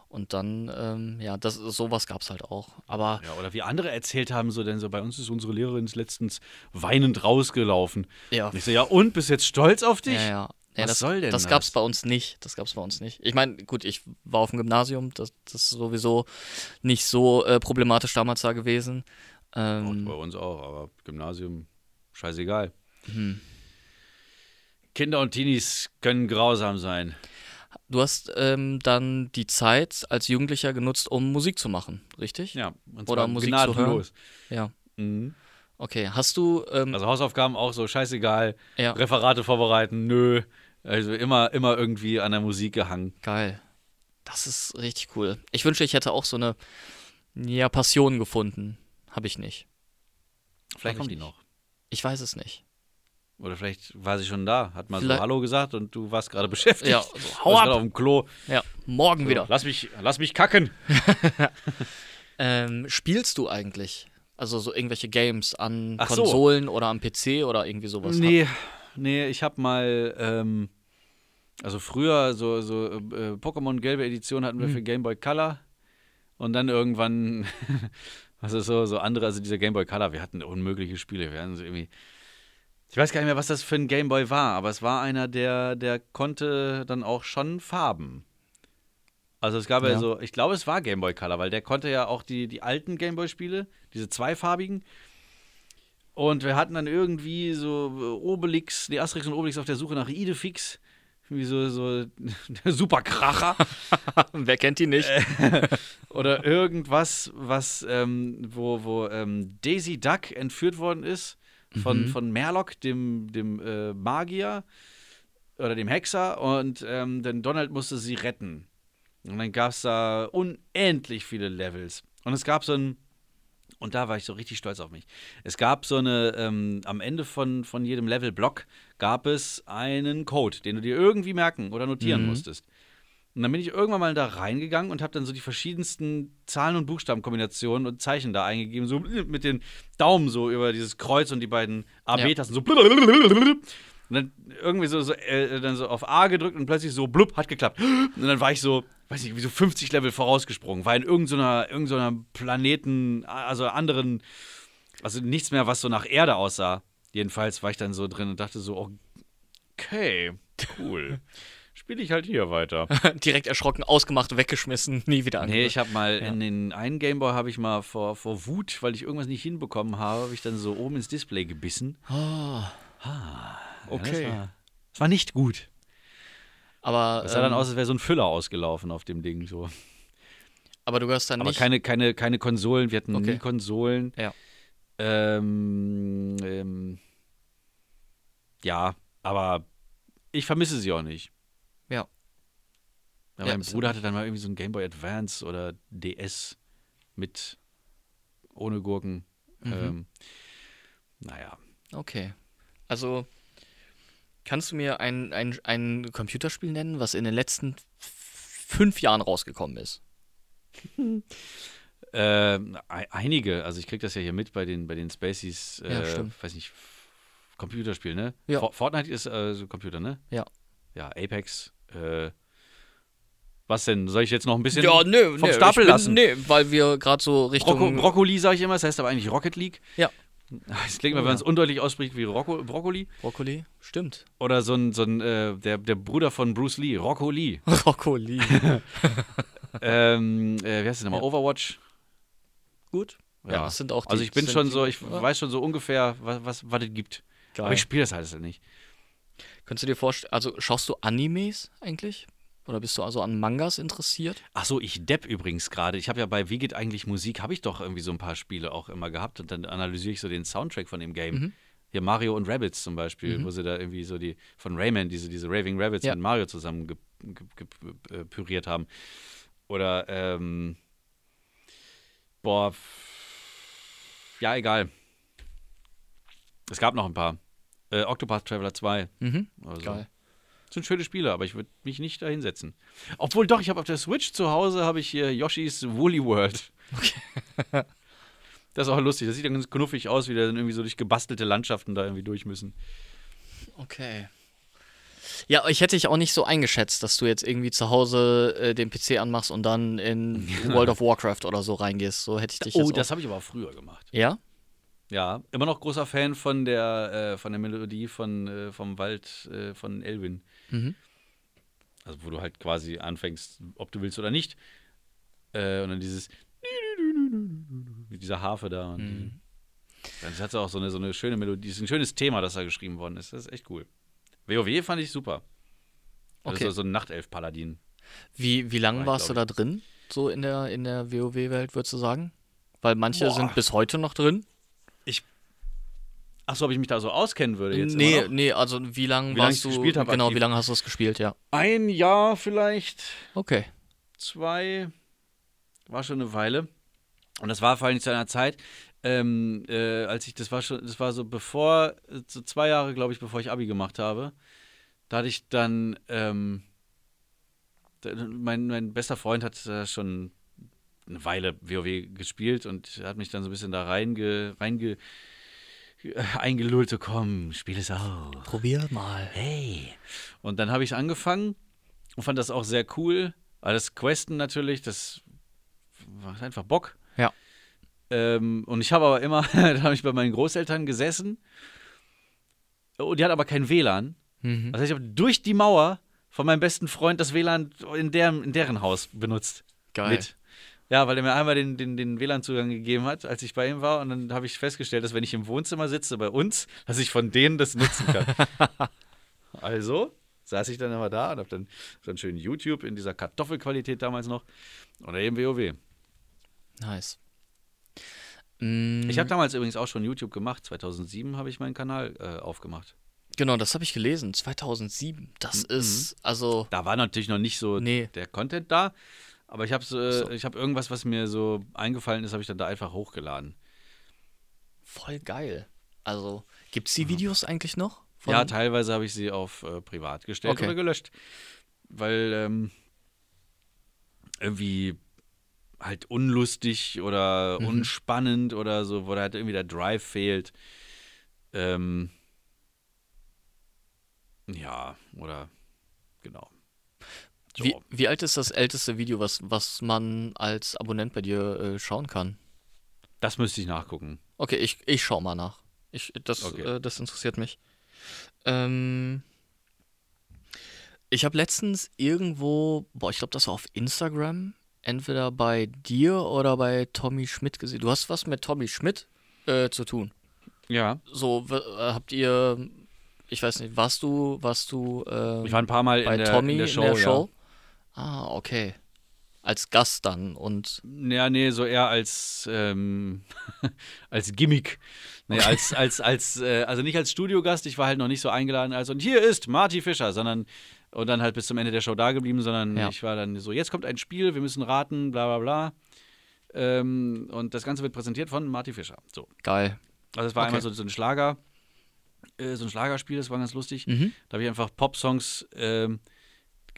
Und dann, ähm, ja, das, sowas gab es halt auch. Aber Ja, oder wie andere erzählt haben, so, denn so bei uns ist unsere Lehrerin letztens weinend rausgelaufen. ja, Und ich so, ja, und bist jetzt stolz auf dich? ja, ja. ja Was das, soll denn das das? gab es bei uns nicht. Das gab es bei uns nicht. Ich meine, gut, ich war auf dem Gymnasium, das, das ist sowieso nicht so äh, problematisch damals da gewesen. Und Ähm, bei uns auch, aber Gymnasium, scheißegal. hm. Kinder und Teenies können grausam sein. Du hast ähm, dann die Zeit als Jugendlicher genutzt, um Musik zu machen, richtig? Ja, und Oder Musik zu hören. gnadenlos. Ja. Mhm. Okay, hast du, ähm, Also Hausaufgaben auch so scheißegal. ja, Referate vorbereiten, nö. Also immer, immer irgendwie an der Musik gehangen. geil. Das ist richtig cool. Ich wünschte, ich hätte auch so eine, ja, Passion gefunden. Habe ich nicht. Vielleicht kommt die noch. Ich weiß es nicht. Oder vielleicht war sie schon da, hat mal Vielleicht- so Hallo gesagt und du warst gerade [laughs] beschäftigt. Ja, so, hau gerade ab. auf dem Klo. Ja, morgen So, wieder. Lass mich, lass mich kacken. [laughs] Ähm, spielst du eigentlich? Also so irgendwelche Games an Ach so. Konsolen oder am PC oder irgendwie sowas? Nee, nee, ich hab mal, ähm, also früher so, so äh, Pokémon gelbe Edition hatten wir Mhm. für Game Boy Color und dann irgendwann, [laughs] was ist so, so andere, also dieser Game Boy Color, wir hatten unmögliche Spiele, wir hatten so irgendwie, ich weiß gar nicht mehr, was das für ein Game Boy war, aber es war einer, der, der konnte dann auch schon Farben. Also es gab ja, Ja. so, ich glaube, es war Game Boy Color, weil der konnte ja auch die, die alten Game Boy Spiele, diese zweifarbigen. Und wir hatten dann irgendwie so äh, Obelix, die Asterix und Obelix auf der Suche nach Idefix. Wie so, so [laughs] der Superkracher. [laughs] Wer kennt die nicht? [laughs] Oder irgendwas, was, ähm, wo, wo ähm, Daisy Duck entführt worden ist von, Mhm. von Merlock, dem, dem äh, Magier oder dem Hexer. Und ähm, denn Donald musste sie retten. Und dann gab es da unendlich viele Levels. Und es gab so ein, und da war ich so richtig stolz auf mich. Es gab so eine, ähm, am Ende von, von jedem Levelblock gab es einen Code, den du dir irgendwie merken oder notieren Mhm. musstest. Und dann bin ich irgendwann mal da reingegangen und habe dann so die verschiedensten Zahlen- und Buchstabenkombinationen und Zeichen da eingegeben, so mit den Daumen so über dieses Kreuz und die beiden AB-Tasten so. Und dann irgendwie so, so, äh, dann so auf A gedrückt und plötzlich so blub, hat geklappt. Und dann war ich so, weiß nicht, wie so 50 Level vorausgesprungen, war in irgendeiner, irgendeiner Planeten, also anderen, also nichts mehr, was so nach Erde aussah. Jedenfalls war ich dann so drin und dachte so, okay, cool. [laughs] Spiele ich halt hier weiter. [laughs] Direkt erschrocken, ausgemacht, weggeschmissen, [laughs] nie wieder Nee, angehört. ich habe mal Ja. in den einen Gameboy habe ich mal vor, vor Wut, weil ich irgendwas nicht hinbekommen habe, habe ich dann so oben ins Display gebissen. Ah, Ja, Okay. das, war, das war nicht gut. aber, Das sah dann ähm, aus, als wäre so ein Füller ausgelaufen auf dem Ding. So. aber du gehörst dann Aber nicht. keine, keine, keine Konsolen, wir hatten Okay. nie Konsolen. Ja. Ähm, ähm, ja, aber ich vermisse sie auch nicht. Ja. Ja, Ja, mein ist- Bruder hatte dann mal irgendwie so ein Game Boy Advance oder DS mit ohne Gurken. Mhm. Ähm, naja. Okay. Also, kannst du mir ein, ein, ein Computerspiel nennen, was in den letzten fünf Jahren rausgekommen ist? [laughs] Ähm, ei- einige, also ich krieg das ja hier mit bei den, bei den Spaceys, äh, Ja, stimmt. weiß nicht, Computerspiel, ne? Ja. For- Fortnite ist äh, so Computer, ne? Ja. Ja, Apex, äh, was denn? Soll ich jetzt noch ein bisschen Ja, nö, vom nö, Stapel bin, lassen? Nee, weil wir gerade so Richtung. Brocco Brokkoli sage ich immer, das heißt aber eigentlich Rocket League. Ja. [laughs] Es klingt mal, Oh, wenn man ja. es undeutlich ausspricht, wie Rocco, Brokkoli. Brokkoli? Stimmt. Oder so ein, so ein äh, der, der Bruder von Bruce Lee, Rocco Lee. [laughs] Brokkoli. [laughs] ähm, äh, wie heißt das nochmal? Ja. Overwatch? Gut. Ja, das sind auch die. Also ich bin schon so, ich Ja, weiß schon so ungefähr, was, was, was es gibt. geil. Aber ich spiele das alles nicht. Könntest du dir vorstellen, also schaust du Animes eigentlich? Oder bist du also an Mangas interessiert? Ach so, ich depp übrigens gerade. Ich habe ja bei Wie geht eigentlich Musik, habe ich doch irgendwie so ein paar Spiele auch immer gehabt und dann analysiere ich so den Soundtrack von dem Game. Mhm. Hier Mario und Rabbids zum Beispiel, Mhm. wo sie da irgendwie so die, von Rayman, diese, diese Raving Rabbits Ja. mit Mario zusammen ge, ge, ge, äh, püriert haben. Oder, ähm, boah, ja, egal. Es gab noch ein paar. Äh, Octopath Traveler 2. Mhm. Also. Geil. Das sind schöne Spiele, aber ich würde mich nicht da hinsetzen. Obwohl doch, ich habe auf der Switch zu Hause habe ich hier Yoshis Woolly World. [laughs] Das ist auch lustig. Das sieht dann ganz knuffig aus, wie da dann irgendwie so durch gebastelte Landschaften da irgendwie durch müssen. Okay. Ja, ich hätte dich auch nicht so eingeschätzt, dass du jetzt irgendwie zu Hause äh, den PC anmachst und dann in [laughs] World of Warcraft oder so reingehst. So hätte ich dich Oh, das habe ich aber auch früher gemacht. Ja? Ja, immer noch großer Fan von der, äh, von der Melodie von, äh, vom Wald äh, von Elwin. Mhm. Also wo du halt quasi anfängst, ob du willst oder nicht. Äh, und dann dieses mit dieser Harfe da. Und Mhm. das hat auch so eine, so eine schöne Melodie. Das ist ein schönes Thema, das da geschrieben worden ist. Das ist echt cool. WoW fand ich super. Das Okay. ist so ein Nachtelf-Paladin. Wie, wie lange warst du da drin? So in der, in der WoW-Welt, würdest du sagen? Weil manche Boah. sind bis heute noch drin. Achso, ob ich mich da so auskennen würde jetzt. nee, nee, also wie lange Wie lange warst ich du. gespielt hab, genau, aktiv. wie lange hast du es gespielt, ja. Ein Jahr vielleicht. Okay. zwei, war schon eine Weile. Und das war vor allem zu einer Zeit, ähm, äh, als ich, das war schon, das war so bevor, so zwei Jahre, glaube ich, bevor ich Abi gemacht habe. Da hatte ich dann, ähm, mein, mein bester Freund hat schon eine Weile WoW gespielt und hat mich dann so ein bisschen da reinge, reinge, äh, eingelullt, so komm, spiel es auch. Probier mal. Hey. Und dann habe ich angefangen und fand das auch sehr cool. Das Questen natürlich, das macht einfach Bock. Ja. Ähm, und ich habe aber immer, [laughs] da habe ich bei meinen Großeltern gesessen. Und die hatten aber kein WLAN. Mhm. Heißt, ich habe durch die Mauer von meinem besten Freund das WLAN in, der, in deren Haus benutzt. Geil. Mit. Ja, weil er mir einmal den, den, den WLAN-Zugang gegeben hat, als ich bei ihm war. Und dann habe ich festgestellt, dass wenn ich im Wohnzimmer sitze bei uns, dass ich von denen das nutzen kann. [laughs] also saß ich dann immer da und habe dann, dann schön YouTube in dieser Kartoffelqualität damals noch oder eben WoW. Nice. Mm, Ich habe damals übrigens auch schon YouTube gemacht. 2007 habe ich meinen Kanal äh, aufgemacht. genau, das habe ich gelesen. 2007. Das Mhm. ist, also. Da war natürlich noch nicht so Nee. der Content da. Aber ich habe äh, So. ich hab irgendwas, was mir so eingefallen ist, habe ich dann da einfach hochgeladen. Voll geil. Also, gibt es die Videos eigentlich noch? Ja, teilweise habe ich sie auf äh, privat gestellt Okay. oder gelöscht. Weil, ähm, irgendwie halt unlustig oder Mhm. unspannend oder so, wo da halt irgendwie der Drive fehlt. Ähm, ja, oder genau. So. Wie, wie alt ist das älteste Video, was, was man als Abonnent bei dir äh, schauen kann? Das müsste ich nachgucken. Okay, ich, ich schau mal nach. Ich, das, Okay. äh, das interessiert mich. Ähm, ich habe letztens irgendwo, boah, ich glaube, das war auf Instagram, entweder bei dir oder bei Tommy Schmidt gesehen. Du hast was mit Tommy Schmidt äh, zu tun. Ja. So, äh, habt ihr, ich weiß nicht, warst du, warst du äh, Ich war ein paar Mal bei in, der, Tommy in der Show. Ja. Ah, okay. Als Gast dann und Ja, nee, so eher als, ähm, [laughs] als Gimmick. Nee, als, als, als, äh, also nicht als Studiogast, ich war halt noch nicht so eingeladen als und hier ist Marty Fischer, sondern und dann halt bis zum Ende der Show da geblieben, sondern Ja. ich war dann so, jetzt kommt ein Spiel, wir müssen raten, bla bla bla. Ähm, und das Ganze wird präsentiert von Marty Fischer. So. geil. Also es war Okay. einmal so, so ein Schlager, äh, so ein Schlagerspiel, das war ganz lustig. Mhm. Da habe ich einfach Pop-Songs ähm,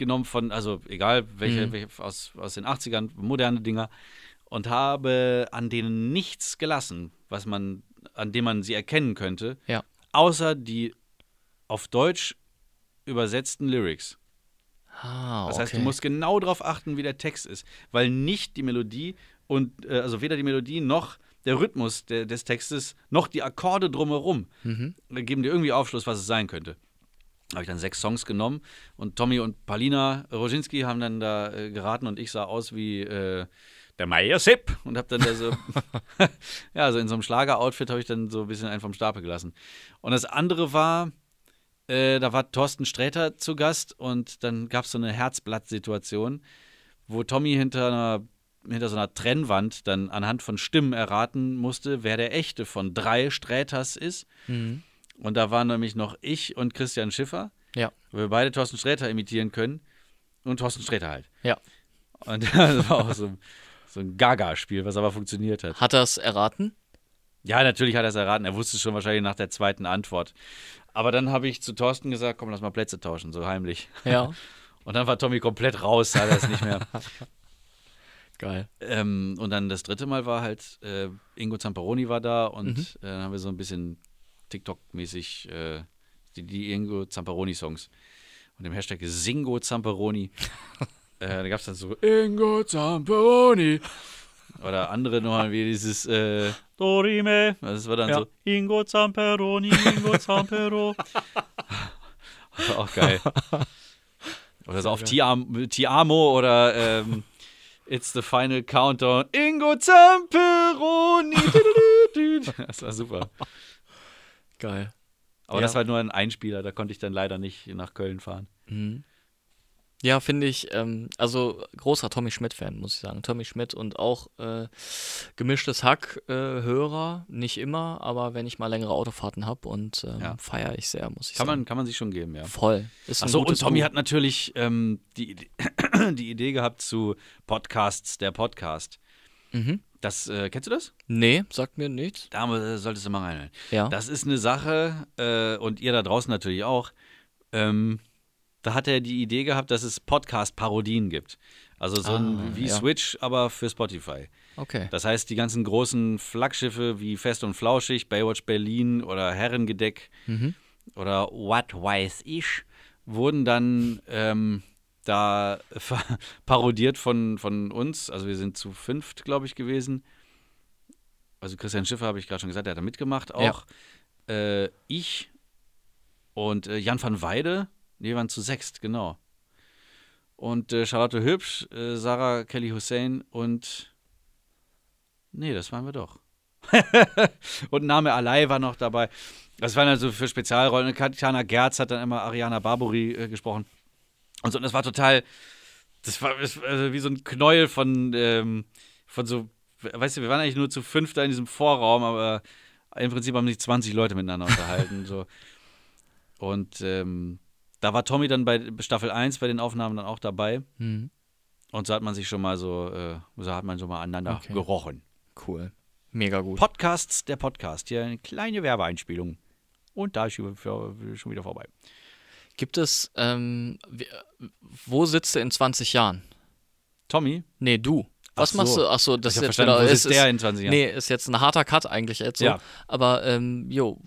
genommen von, also egal welche, Mhm. welche aus, aus den 80ern, moderne Dinger, und habe an denen nichts gelassen, was man, an dem man sie erkennen könnte, Ja. außer die auf Deutsch übersetzten Lyrics. Ah, Das okay. heißt, du musst genau darauf achten, wie der Text ist, weil nicht die Melodie und äh, also weder die Melodie noch der Rhythmus des Textes noch die Akkorde drumherum mhm. geben dir irgendwie Aufschluss, was es sein könnte. Habe ich dann sechs Songs genommen und Tommy und Palina Roginski haben dann da äh, geraten und ich sah aus wie äh, der Meier Sepp und habe dann da so, [laughs] [laughs] ja, so in so einem Schlager-Outfit habe ich dann so ein bisschen einen vom Stapel gelassen. Und das andere war, äh, da war Thorsten Sträter zu Gast und dann gab es so eine Herzblatt-Situation, wo Tommy hinter einer hinter so einer Trennwand dann anhand von Stimmen erraten musste, wer der echte von drei Sträters ist. Mhm. Und da waren nämlich noch ich und Christian Schiffer, Ja. weil wir beide Thorsten Sträter imitieren können. Und Thorsten Sträter halt. Ja. Und [laughs] das war auch so, so ein Gaga-Spiel, was aber funktioniert hat. Hat er es erraten? Ja, natürlich hat er es erraten. Er wusste es schon wahrscheinlich nach der zweiten Antwort. Aber dann habe ich zu Thorsten gesagt, komm, lass mal Plätze tauschen, so heimlich. Ja. [laughs] Und dann war Tommy komplett raus, sah das nicht mehr. [laughs] Geil. ähm, und dann das dritte Mal war halt, äh, Ingo Zamperoni war da und Mhm. äh, dann haben wir so ein bisschen TikTok-mäßig äh, die, die Ingo Zamperoni-Songs. Und im Hashtag Singo Zamperoni. [laughs] äh, da gab es dann so Ingo Zamperoni. Oder andere nochmal wie dieses äh, Dorime. Das war dann Ja. so Ingo Zamperoni, Ingo Zampero. [laughs] Auch geil. Oder so auf Ti Am- Ti Amo oder ähm, It's the final countdown. Ingo Zamperoni. [laughs] Das war super. Geil. Aber Ja. das war nur ein Einspieler, da konnte ich dann leider nicht nach Köln fahren. Mhm. Ja, finde ich, ähm, also großer Tommy Schmidt-Fan, muss ich sagen. Tommy Schmidt und auch äh, gemischtes Hack-Hörer, nicht immer, aber wenn ich mal längere Autofahrten habe und ähm, Ja. feiere ich sehr, muss ich Kann sagen. man, kann man sich schon geben, ja. Voll. Ist Achso, und Tommy Buch. hat natürlich ähm, die, Idee- [coughs] die Idee gehabt zu Podcasts, der Podcast. Mhm. Das, äh, kennst du das? Nee, sagt mir nichts. Da äh, solltest du mal reinhören. Ja. Das ist eine Sache, äh, und ihr da draußen natürlich auch. Ähm, da hat er die Idee gehabt, dass es Podcast-Parodien gibt. Also so ein Ah, wie ja. Switch, aber für Spotify. Okay. Das heißt, die ganzen großen Flaggschiffe wie Fest und Flauschig, Baywatch Berlin oder Herrengedeck Mhm. oder What Weiß Ich wurden dann ähm, da ver- [laughs] parodiert von, von uns. Also wir sind zu fünft, glaube ich, gewesen. Also Christian Schiffer habe ich gerade schon gesagt, der hat da mitgemacht auch. Äh, ich und äh, Jan van Weide, nee, wir waren zu sechst, genau. Und äh, Charlotte Hübsch, äh, Sarah Kelly Hussein und nee, das waren wir doch. [laughs] und Name Alai war noch dabei. Das waren also für Spezialrollen. Katjana Gerz hat dann immer Ariana Barbori äh, gesprochen. Und so, und das war total, das war also wie so ein Knäuel von, ähm, von so, weißt du, wir waren eigentlich nur zu fünf da in diesem Vorraum, aber im Prinzip haben sich 20 Leute miteinander unterhalten. [laughs] so. Und ähm, da war Tommy dann bei Staffel 1 bei den Aufnahmen dann auch dabei. Mhm. Und so hat man sich schon mal so, äh, so hat man schon mal aneinander Okay. gerochen. Cool. Mega gut. Podcasts, der Podcast. Hier eine kleine Werbeeinspielung. Und da ist schon wieder vorbei. Gibt es, ähm, wo sitzt du in 20 Jahren? Tommy? Nee, du. Was so. machst du? Achso, das ist jetzt wieder, sitzt der ist, in 20 Jahren? Nee, ist jetzt ein harter Cut eigentlich jetzt so. Ja. Aber, ähm, jo,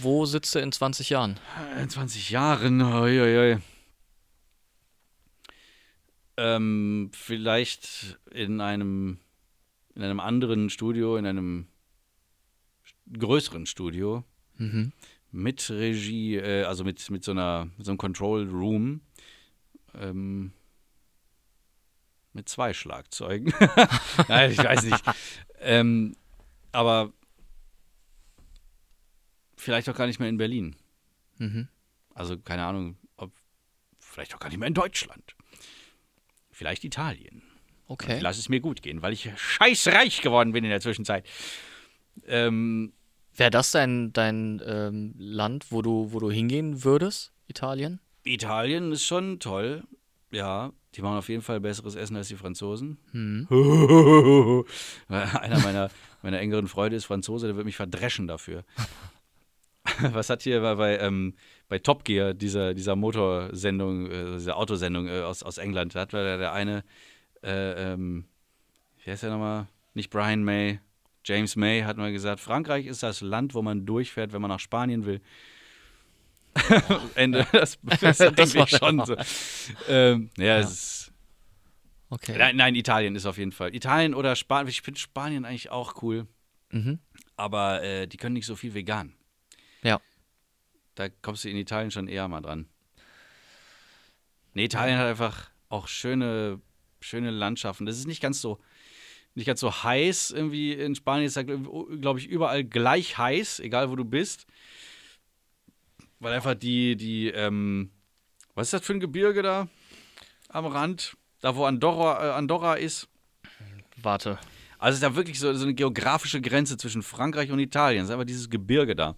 wo sitzt du in 20 Jahren? In 20 Jahren, oi, oi, oi. Ähm, vielleicht in einem, in einem anderen Studio, in einem größeren Studio Mhm. Mit Regie, äh, also mit, mit, so einer, mit so einem Control Room. Ähm, mit zwei Schlagzeugen. [laughs] Nein, ich weiß nicht. ähm, aber vielleicht auch gar nicht mehr in Berlin. Mhm. Also keine Ahnung, ob vielleicht auch gar nicht mehr in Deutschland. Vielleicht Italien. Okay. Ich lasse es mir gut gehen, weil ich scheißreich geworden bin in der Zwischenzeit. Ähm, Wäre das dein, dein ähm, Land, wo du, wo du hingehen würdest? Italien? Italien ist schon toll. Ja, die machen auf jeden Fall besseres Essen als die Franzosen. [laughs] Mhm. Einer meiner, meiner engeren Freunde ist Franzose, der wird mich verdreschen dafür. [laughs] Was hat hier bei, bei, ähm, bei Top Gear, dieser, dieser Motorsendung, äh, dieser Autosendung äh, aus, aus England, da hat der, der eine, äh, ähm, wie heißt der nochmal? Nicht Brian May, James May hat mal gesagt, Frankreich ist das Land, wo man durchfährt, wenn man nach Spanien will. [laughs] Ende, [laughs] das, das, [laughs] Das war ich schon so. Ähm, ja, Ja. es ist Okay. Nein, nein, Italien ist auf jeden Fall. Italien oder Spanien. Ich finde Spanien eigentlich auch cool, Mhm. aber äh, die können nicht so viel vegan. Ja. Da kommst du in Italien schon eher mal dran. Nee, Italien hat einfach auch schöne, schöne Landschaften. Das ist nicht ganz so, nicht ganz so heiß irgendwie in Spanien. Ist ja, glaube ich, überall gleich heiß, egal wo du bist. Weil einfach die, die, ähm, was ist das für ein Gebirge da am Rand? Da, wo Andorra, äh, Andorra ist. Warte. Also es ist da wirklich so, so eine geografische Grenze zwischen Frankreich und Italien. Es ist einfach dieses Gebirge da.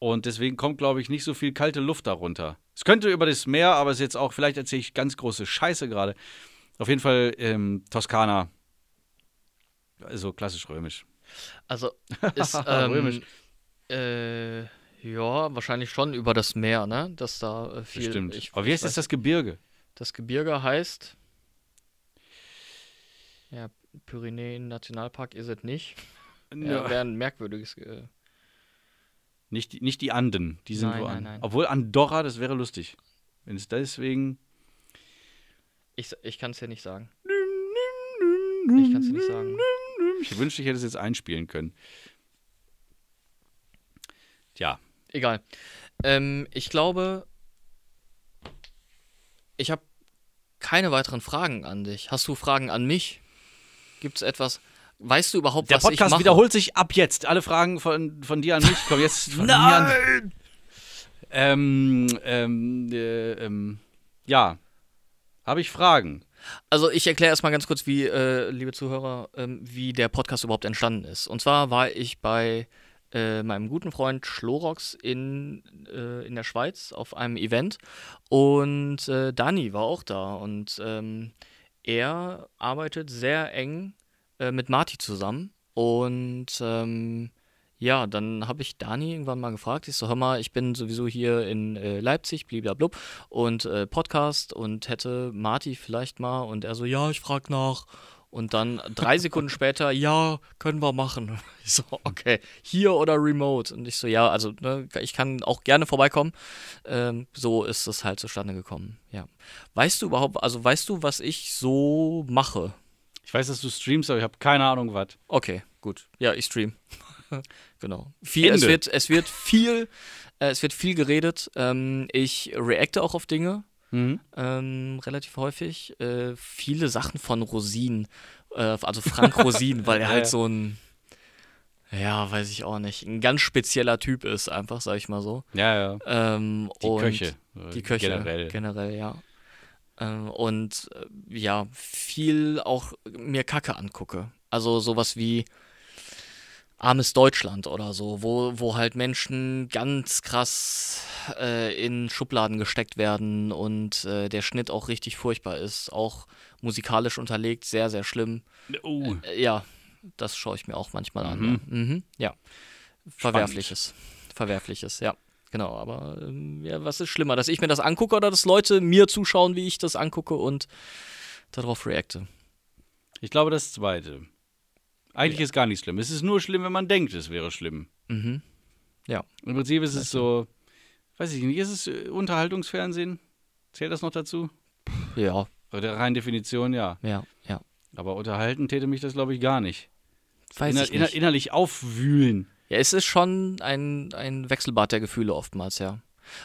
Und deswegen kommt, glaube ich, nicht so viel kalte Luft darunter. Es könnte über das Meer, aber es ist jetzt auch, vielleicht erzähle ich ganz große Scheiße gerade. Auf jeden Fall ähm, Toskana. Also klassisch römisch. Also [laughs] ist Römisch. ähm, äh, ja wahrscheinlich schon über das Meer, ne? Dass da äh, viel. Bestimmt. Ich, aber wie heißt das, das Gebirge? Das Gebirge heißt. Ja, Pyrenäen Nationalpark ist es nicht. Ja, Wäre ein merkwürdiges. Äh, Nicht, die- nicht die Anden, die sind Nein, wo nein, an. nein. Obwohl Andorra, das wäre lustig. Wenn es deswegen. ich ich kann es ja nicht sagen. Ich kann es nicht sagen. Ich wünschte, ich hätte es jetzt einspielen können. Tja, Egal. Ähm, ich glaube, ich habe keine weiteren Fragen an dich. Hast du Fragen an mich? Gibt es etwas? Weißt du überhaupt, der was ich Podcast mache? wiederholt sich ab jetzt. Alle Fragen von, von dir an mich kommen jetzt [laughs] von mir an. Ähm, ähm, äh, ähm, ja. Habe ich Fragen? Also ich erkläre erstmal ganz kurz, wie, äh, liebe Zuhörer, ähm, wie der Podcast überhaupt entstanden ist. Und zwar war ich bei äh, meinem guten Freund Schlorox in, äh, in der Schweiz auf einem Event. Und äh, Dani war auch da. Und ähm, er arbeitet sehr eng äh, mit Marty zusammen. Und ähm, ja, dann habe ich Dani irgendwann mal gefragt. Ich so, hör mal, ich bin sowieso hier in äh, Leipzig, bliblablub, und äh, Podcast und hätte Marty vielleicht mal. Und er so, ja, ich frag nach. Und dann drei Sekunden [laughs] später, ja, können wir machen. [laughs] Ich so, okay, hier oder remote? Und ich so, ja, also ne, ich kann auch gerne vorbeikommen. Ähm, so ist es halt zustande gekommen, ja. Weißt du überhaupt, also weißt du, was ich so mache? Ich weiß, dass du streamst, aber ich habe keine Ahnung, was. Okay, gut. Ja, ich stream. [laughs] genau. Viel, es, Ende. wird, es wird viel, äh, es wird viel geredet. Ähm, ich reacte auch auf Dinge. Mhm. Ähm, relativ häufig. Äh, viele Sachen von Rosin. Äh, also Frank Rosin, [laughs] weil er halt ja. so ein, ja, weiß ich auch nicht, ein ganz spezieller Typ ist, einfach, sag ich mal so. Ja, ja. Ähm, Die Köche. Die Köche. Generell. Generell, ja. Ähm, und äh, ja, viel auch mir Kacke angucke. Also sowas wie Armes Deutschland oder so, wo, wo halt Menschen ganz krass äh, in Schubladen gesteckt werden und äh, der Schnitt auch richtig furchtbar ist. Auch musikalisch unterlegt, sehr, sehr schlimm. Oh, Äh, ja, das schaue ich mir auch manchmal an. Ja. Mhm, ja. Verwerfliches. Verwerfliches, ja. Genau, aber ähm, ja, was ist schlimmer, dass ich mir das angucke oder dass Leute mir zuschauen, wie ich das angucke und darauf reacte. Ich glaube, das zweite. Eigentlich ist gar nicht schlimm. Es ist nur schlimm, wenn man denkt, es wäre schlimm. Mhm. Ja. Im Prinzip ist es so, weiß ich nicht, ist es äh, Unterhaltungsfernsehen? Zählt das noch dazu? Ja, Oder rein Definition, ja. ja, ja. Aber unterhalten täte mich das, glaube ich, gar nicht. Weiß Inner, ich nicht. innerlich aufwühlen. Ja, es ist schon ein, ein Wechselbad der Gefühle oftmals, ja.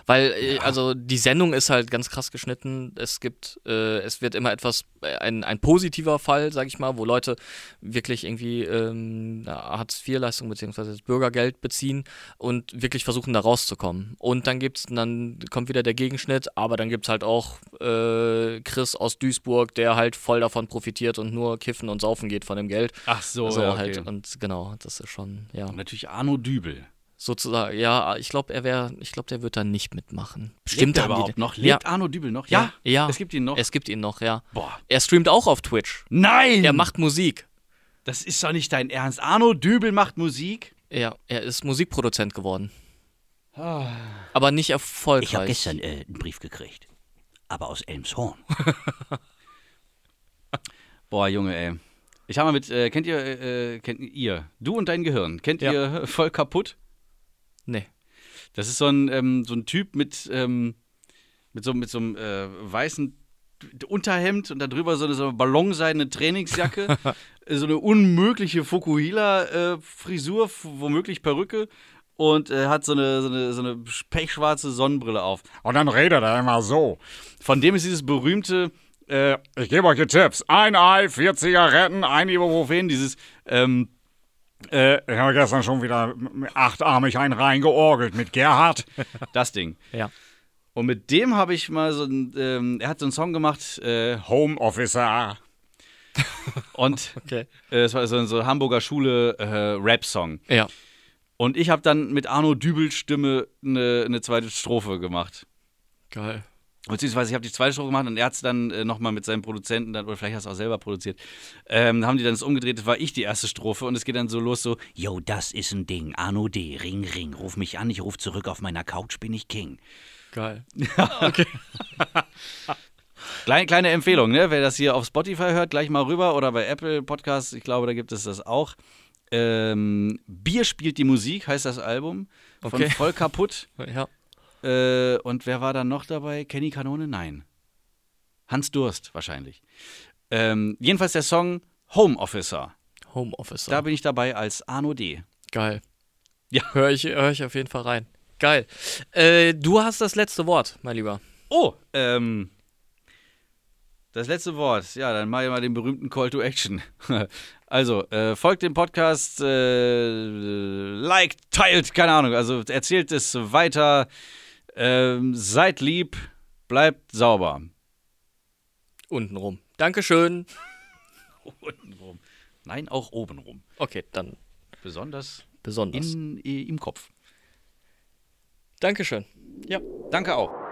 Weil, äh, also die Sendung ist halt ganz krass geschnitten. Es gibt, äh, es wird immer etwas, äh, ein, ein positiver Fall, sag ich mal, wo Leute wirklich irgendwie ähm, Hartz-IV-Leistung bzw. das Bürgergeld beziehen und wirklich versuchen, da rauszukommen. Und dann gibt's, dann kommt wieder der Gegenschnitt, aber dann gibt's halt auch äh, Chris aus Duisburg, der halt voll davon profitiert und nur kiffen und saufen geht von dem Geld. Ach so, so ja, okay. halt. Und genau, das ist schon, ja. Und natürlich Arno Dübel. Sozusagen, ja, ich glaube, er wäre, ich glaube, der wird da nicht mitmachen. Er haben die überhaupt den- noch? Ja, Lebt Arno Dübel noch? ja, ja. Es gibt ihn noch. Es gibt ihn noch, ja. Boah. Er streamt auch auf Twitch. Nein! Er macht Musik. das ist doch nicht dein Ernst. Arno Dübel macht Musik? Ja, er ist Musikproduzent geworden. Ah. Aber nicht erfolgreich. Ich habe gestern äh, einen Brief gekriegt. Aber aus Elmshorn. [laughs] Boah, Junge, ey. Ich habe mal mit, äh, kennt ihr, äh, kennt ihr, du und dein Gehirn, kennt Ja. ihr voll kaputt? Nee. Das ist so ein, ähm, so ein Typ mit, ähm, mit so, mit so einem äh, weißen Unterhemd und darüber so eine, so eine ballonseidene Trainingsjacke, [laughs] so eine unmögliche Fukuhila-Frisur, womöglich Perücke und äh, hat so eine, so, eine, so eine pechschwarze Sonnenbrille auf. Und dann redet er immer so. Von dem ist dieses berühmte, äh, Ich gebe euch die Tipps. Ein Ei, vier Zigaretten, ein Ibuprofen, dieses, ähm, Äh, ich habe gestern schon wieder achtarmig einen reingeorgelt mit Gerhard. [laughs] das Ding. Ja. Und mit dem habe ich mal so ein, ähm, er hat so einen Song gemacht, äh, Home Officer. [laughs] und Okay. äh, es war so ein so Hamburger Schule äh, Rap-Song. Ja. Und ich habe dann mit Arno Dübels Stimme eine, eine zweite Strophe gemacht. Geil. Beziehungsweise ich habe die zweite Strophe gemacht und er hat es dann äh, nochmal mit seinem Produzenten, dann, oder vielleicht hast du auch selber produziert, ähm, haben die dann das umgedreht, das war ich die erste Strophe und es geht dann so los, so, Yo, das ist ein Ding. Arno D. Ring, Ring. Ruf mich an, ich ruf zurück. Auf meiner Couch bin ich King. Geil. [laughs] Kleine, kleine Empfehlung, ne? Wer das hier auf Spotify hört, gleich mal rüber oder bei Apple Podcasts, ich glaube, da gibt es das auch. Ähm, Bier spielt die Musik, heißt das Album. Von Okay. Voll kaputt. Ja. Äh, und wer war dann noch dabei? Kenny Kanone? Nein. Hans Durst wahrscheinlich. Ähm, jedenfalls der Song Home Officer. Homeoffice. Da bin ich dabei als Arno D. Geil. Ja. Höre ich, hör ich auf jeden Fall rein. Geil. Äh, du hast das letzte Wort, mein Lieber. Oh, ähm. Das letzte Wort. Ja, dann mache ich mal den berühmten Call to Action. [laughs] Also, äh, folgt dem Podcast, äh, liked, teilt, keine Ahnung. Also, erzählt es weiter. Ähm, seid lieb, bleibt sauber. Untenrum. Dankeschön. [laughs] Untenrum. Nein, auch obenrum. Okay, dann Besonders besonders. in, im Kopf. Dankeschön. Ja. Danke auch.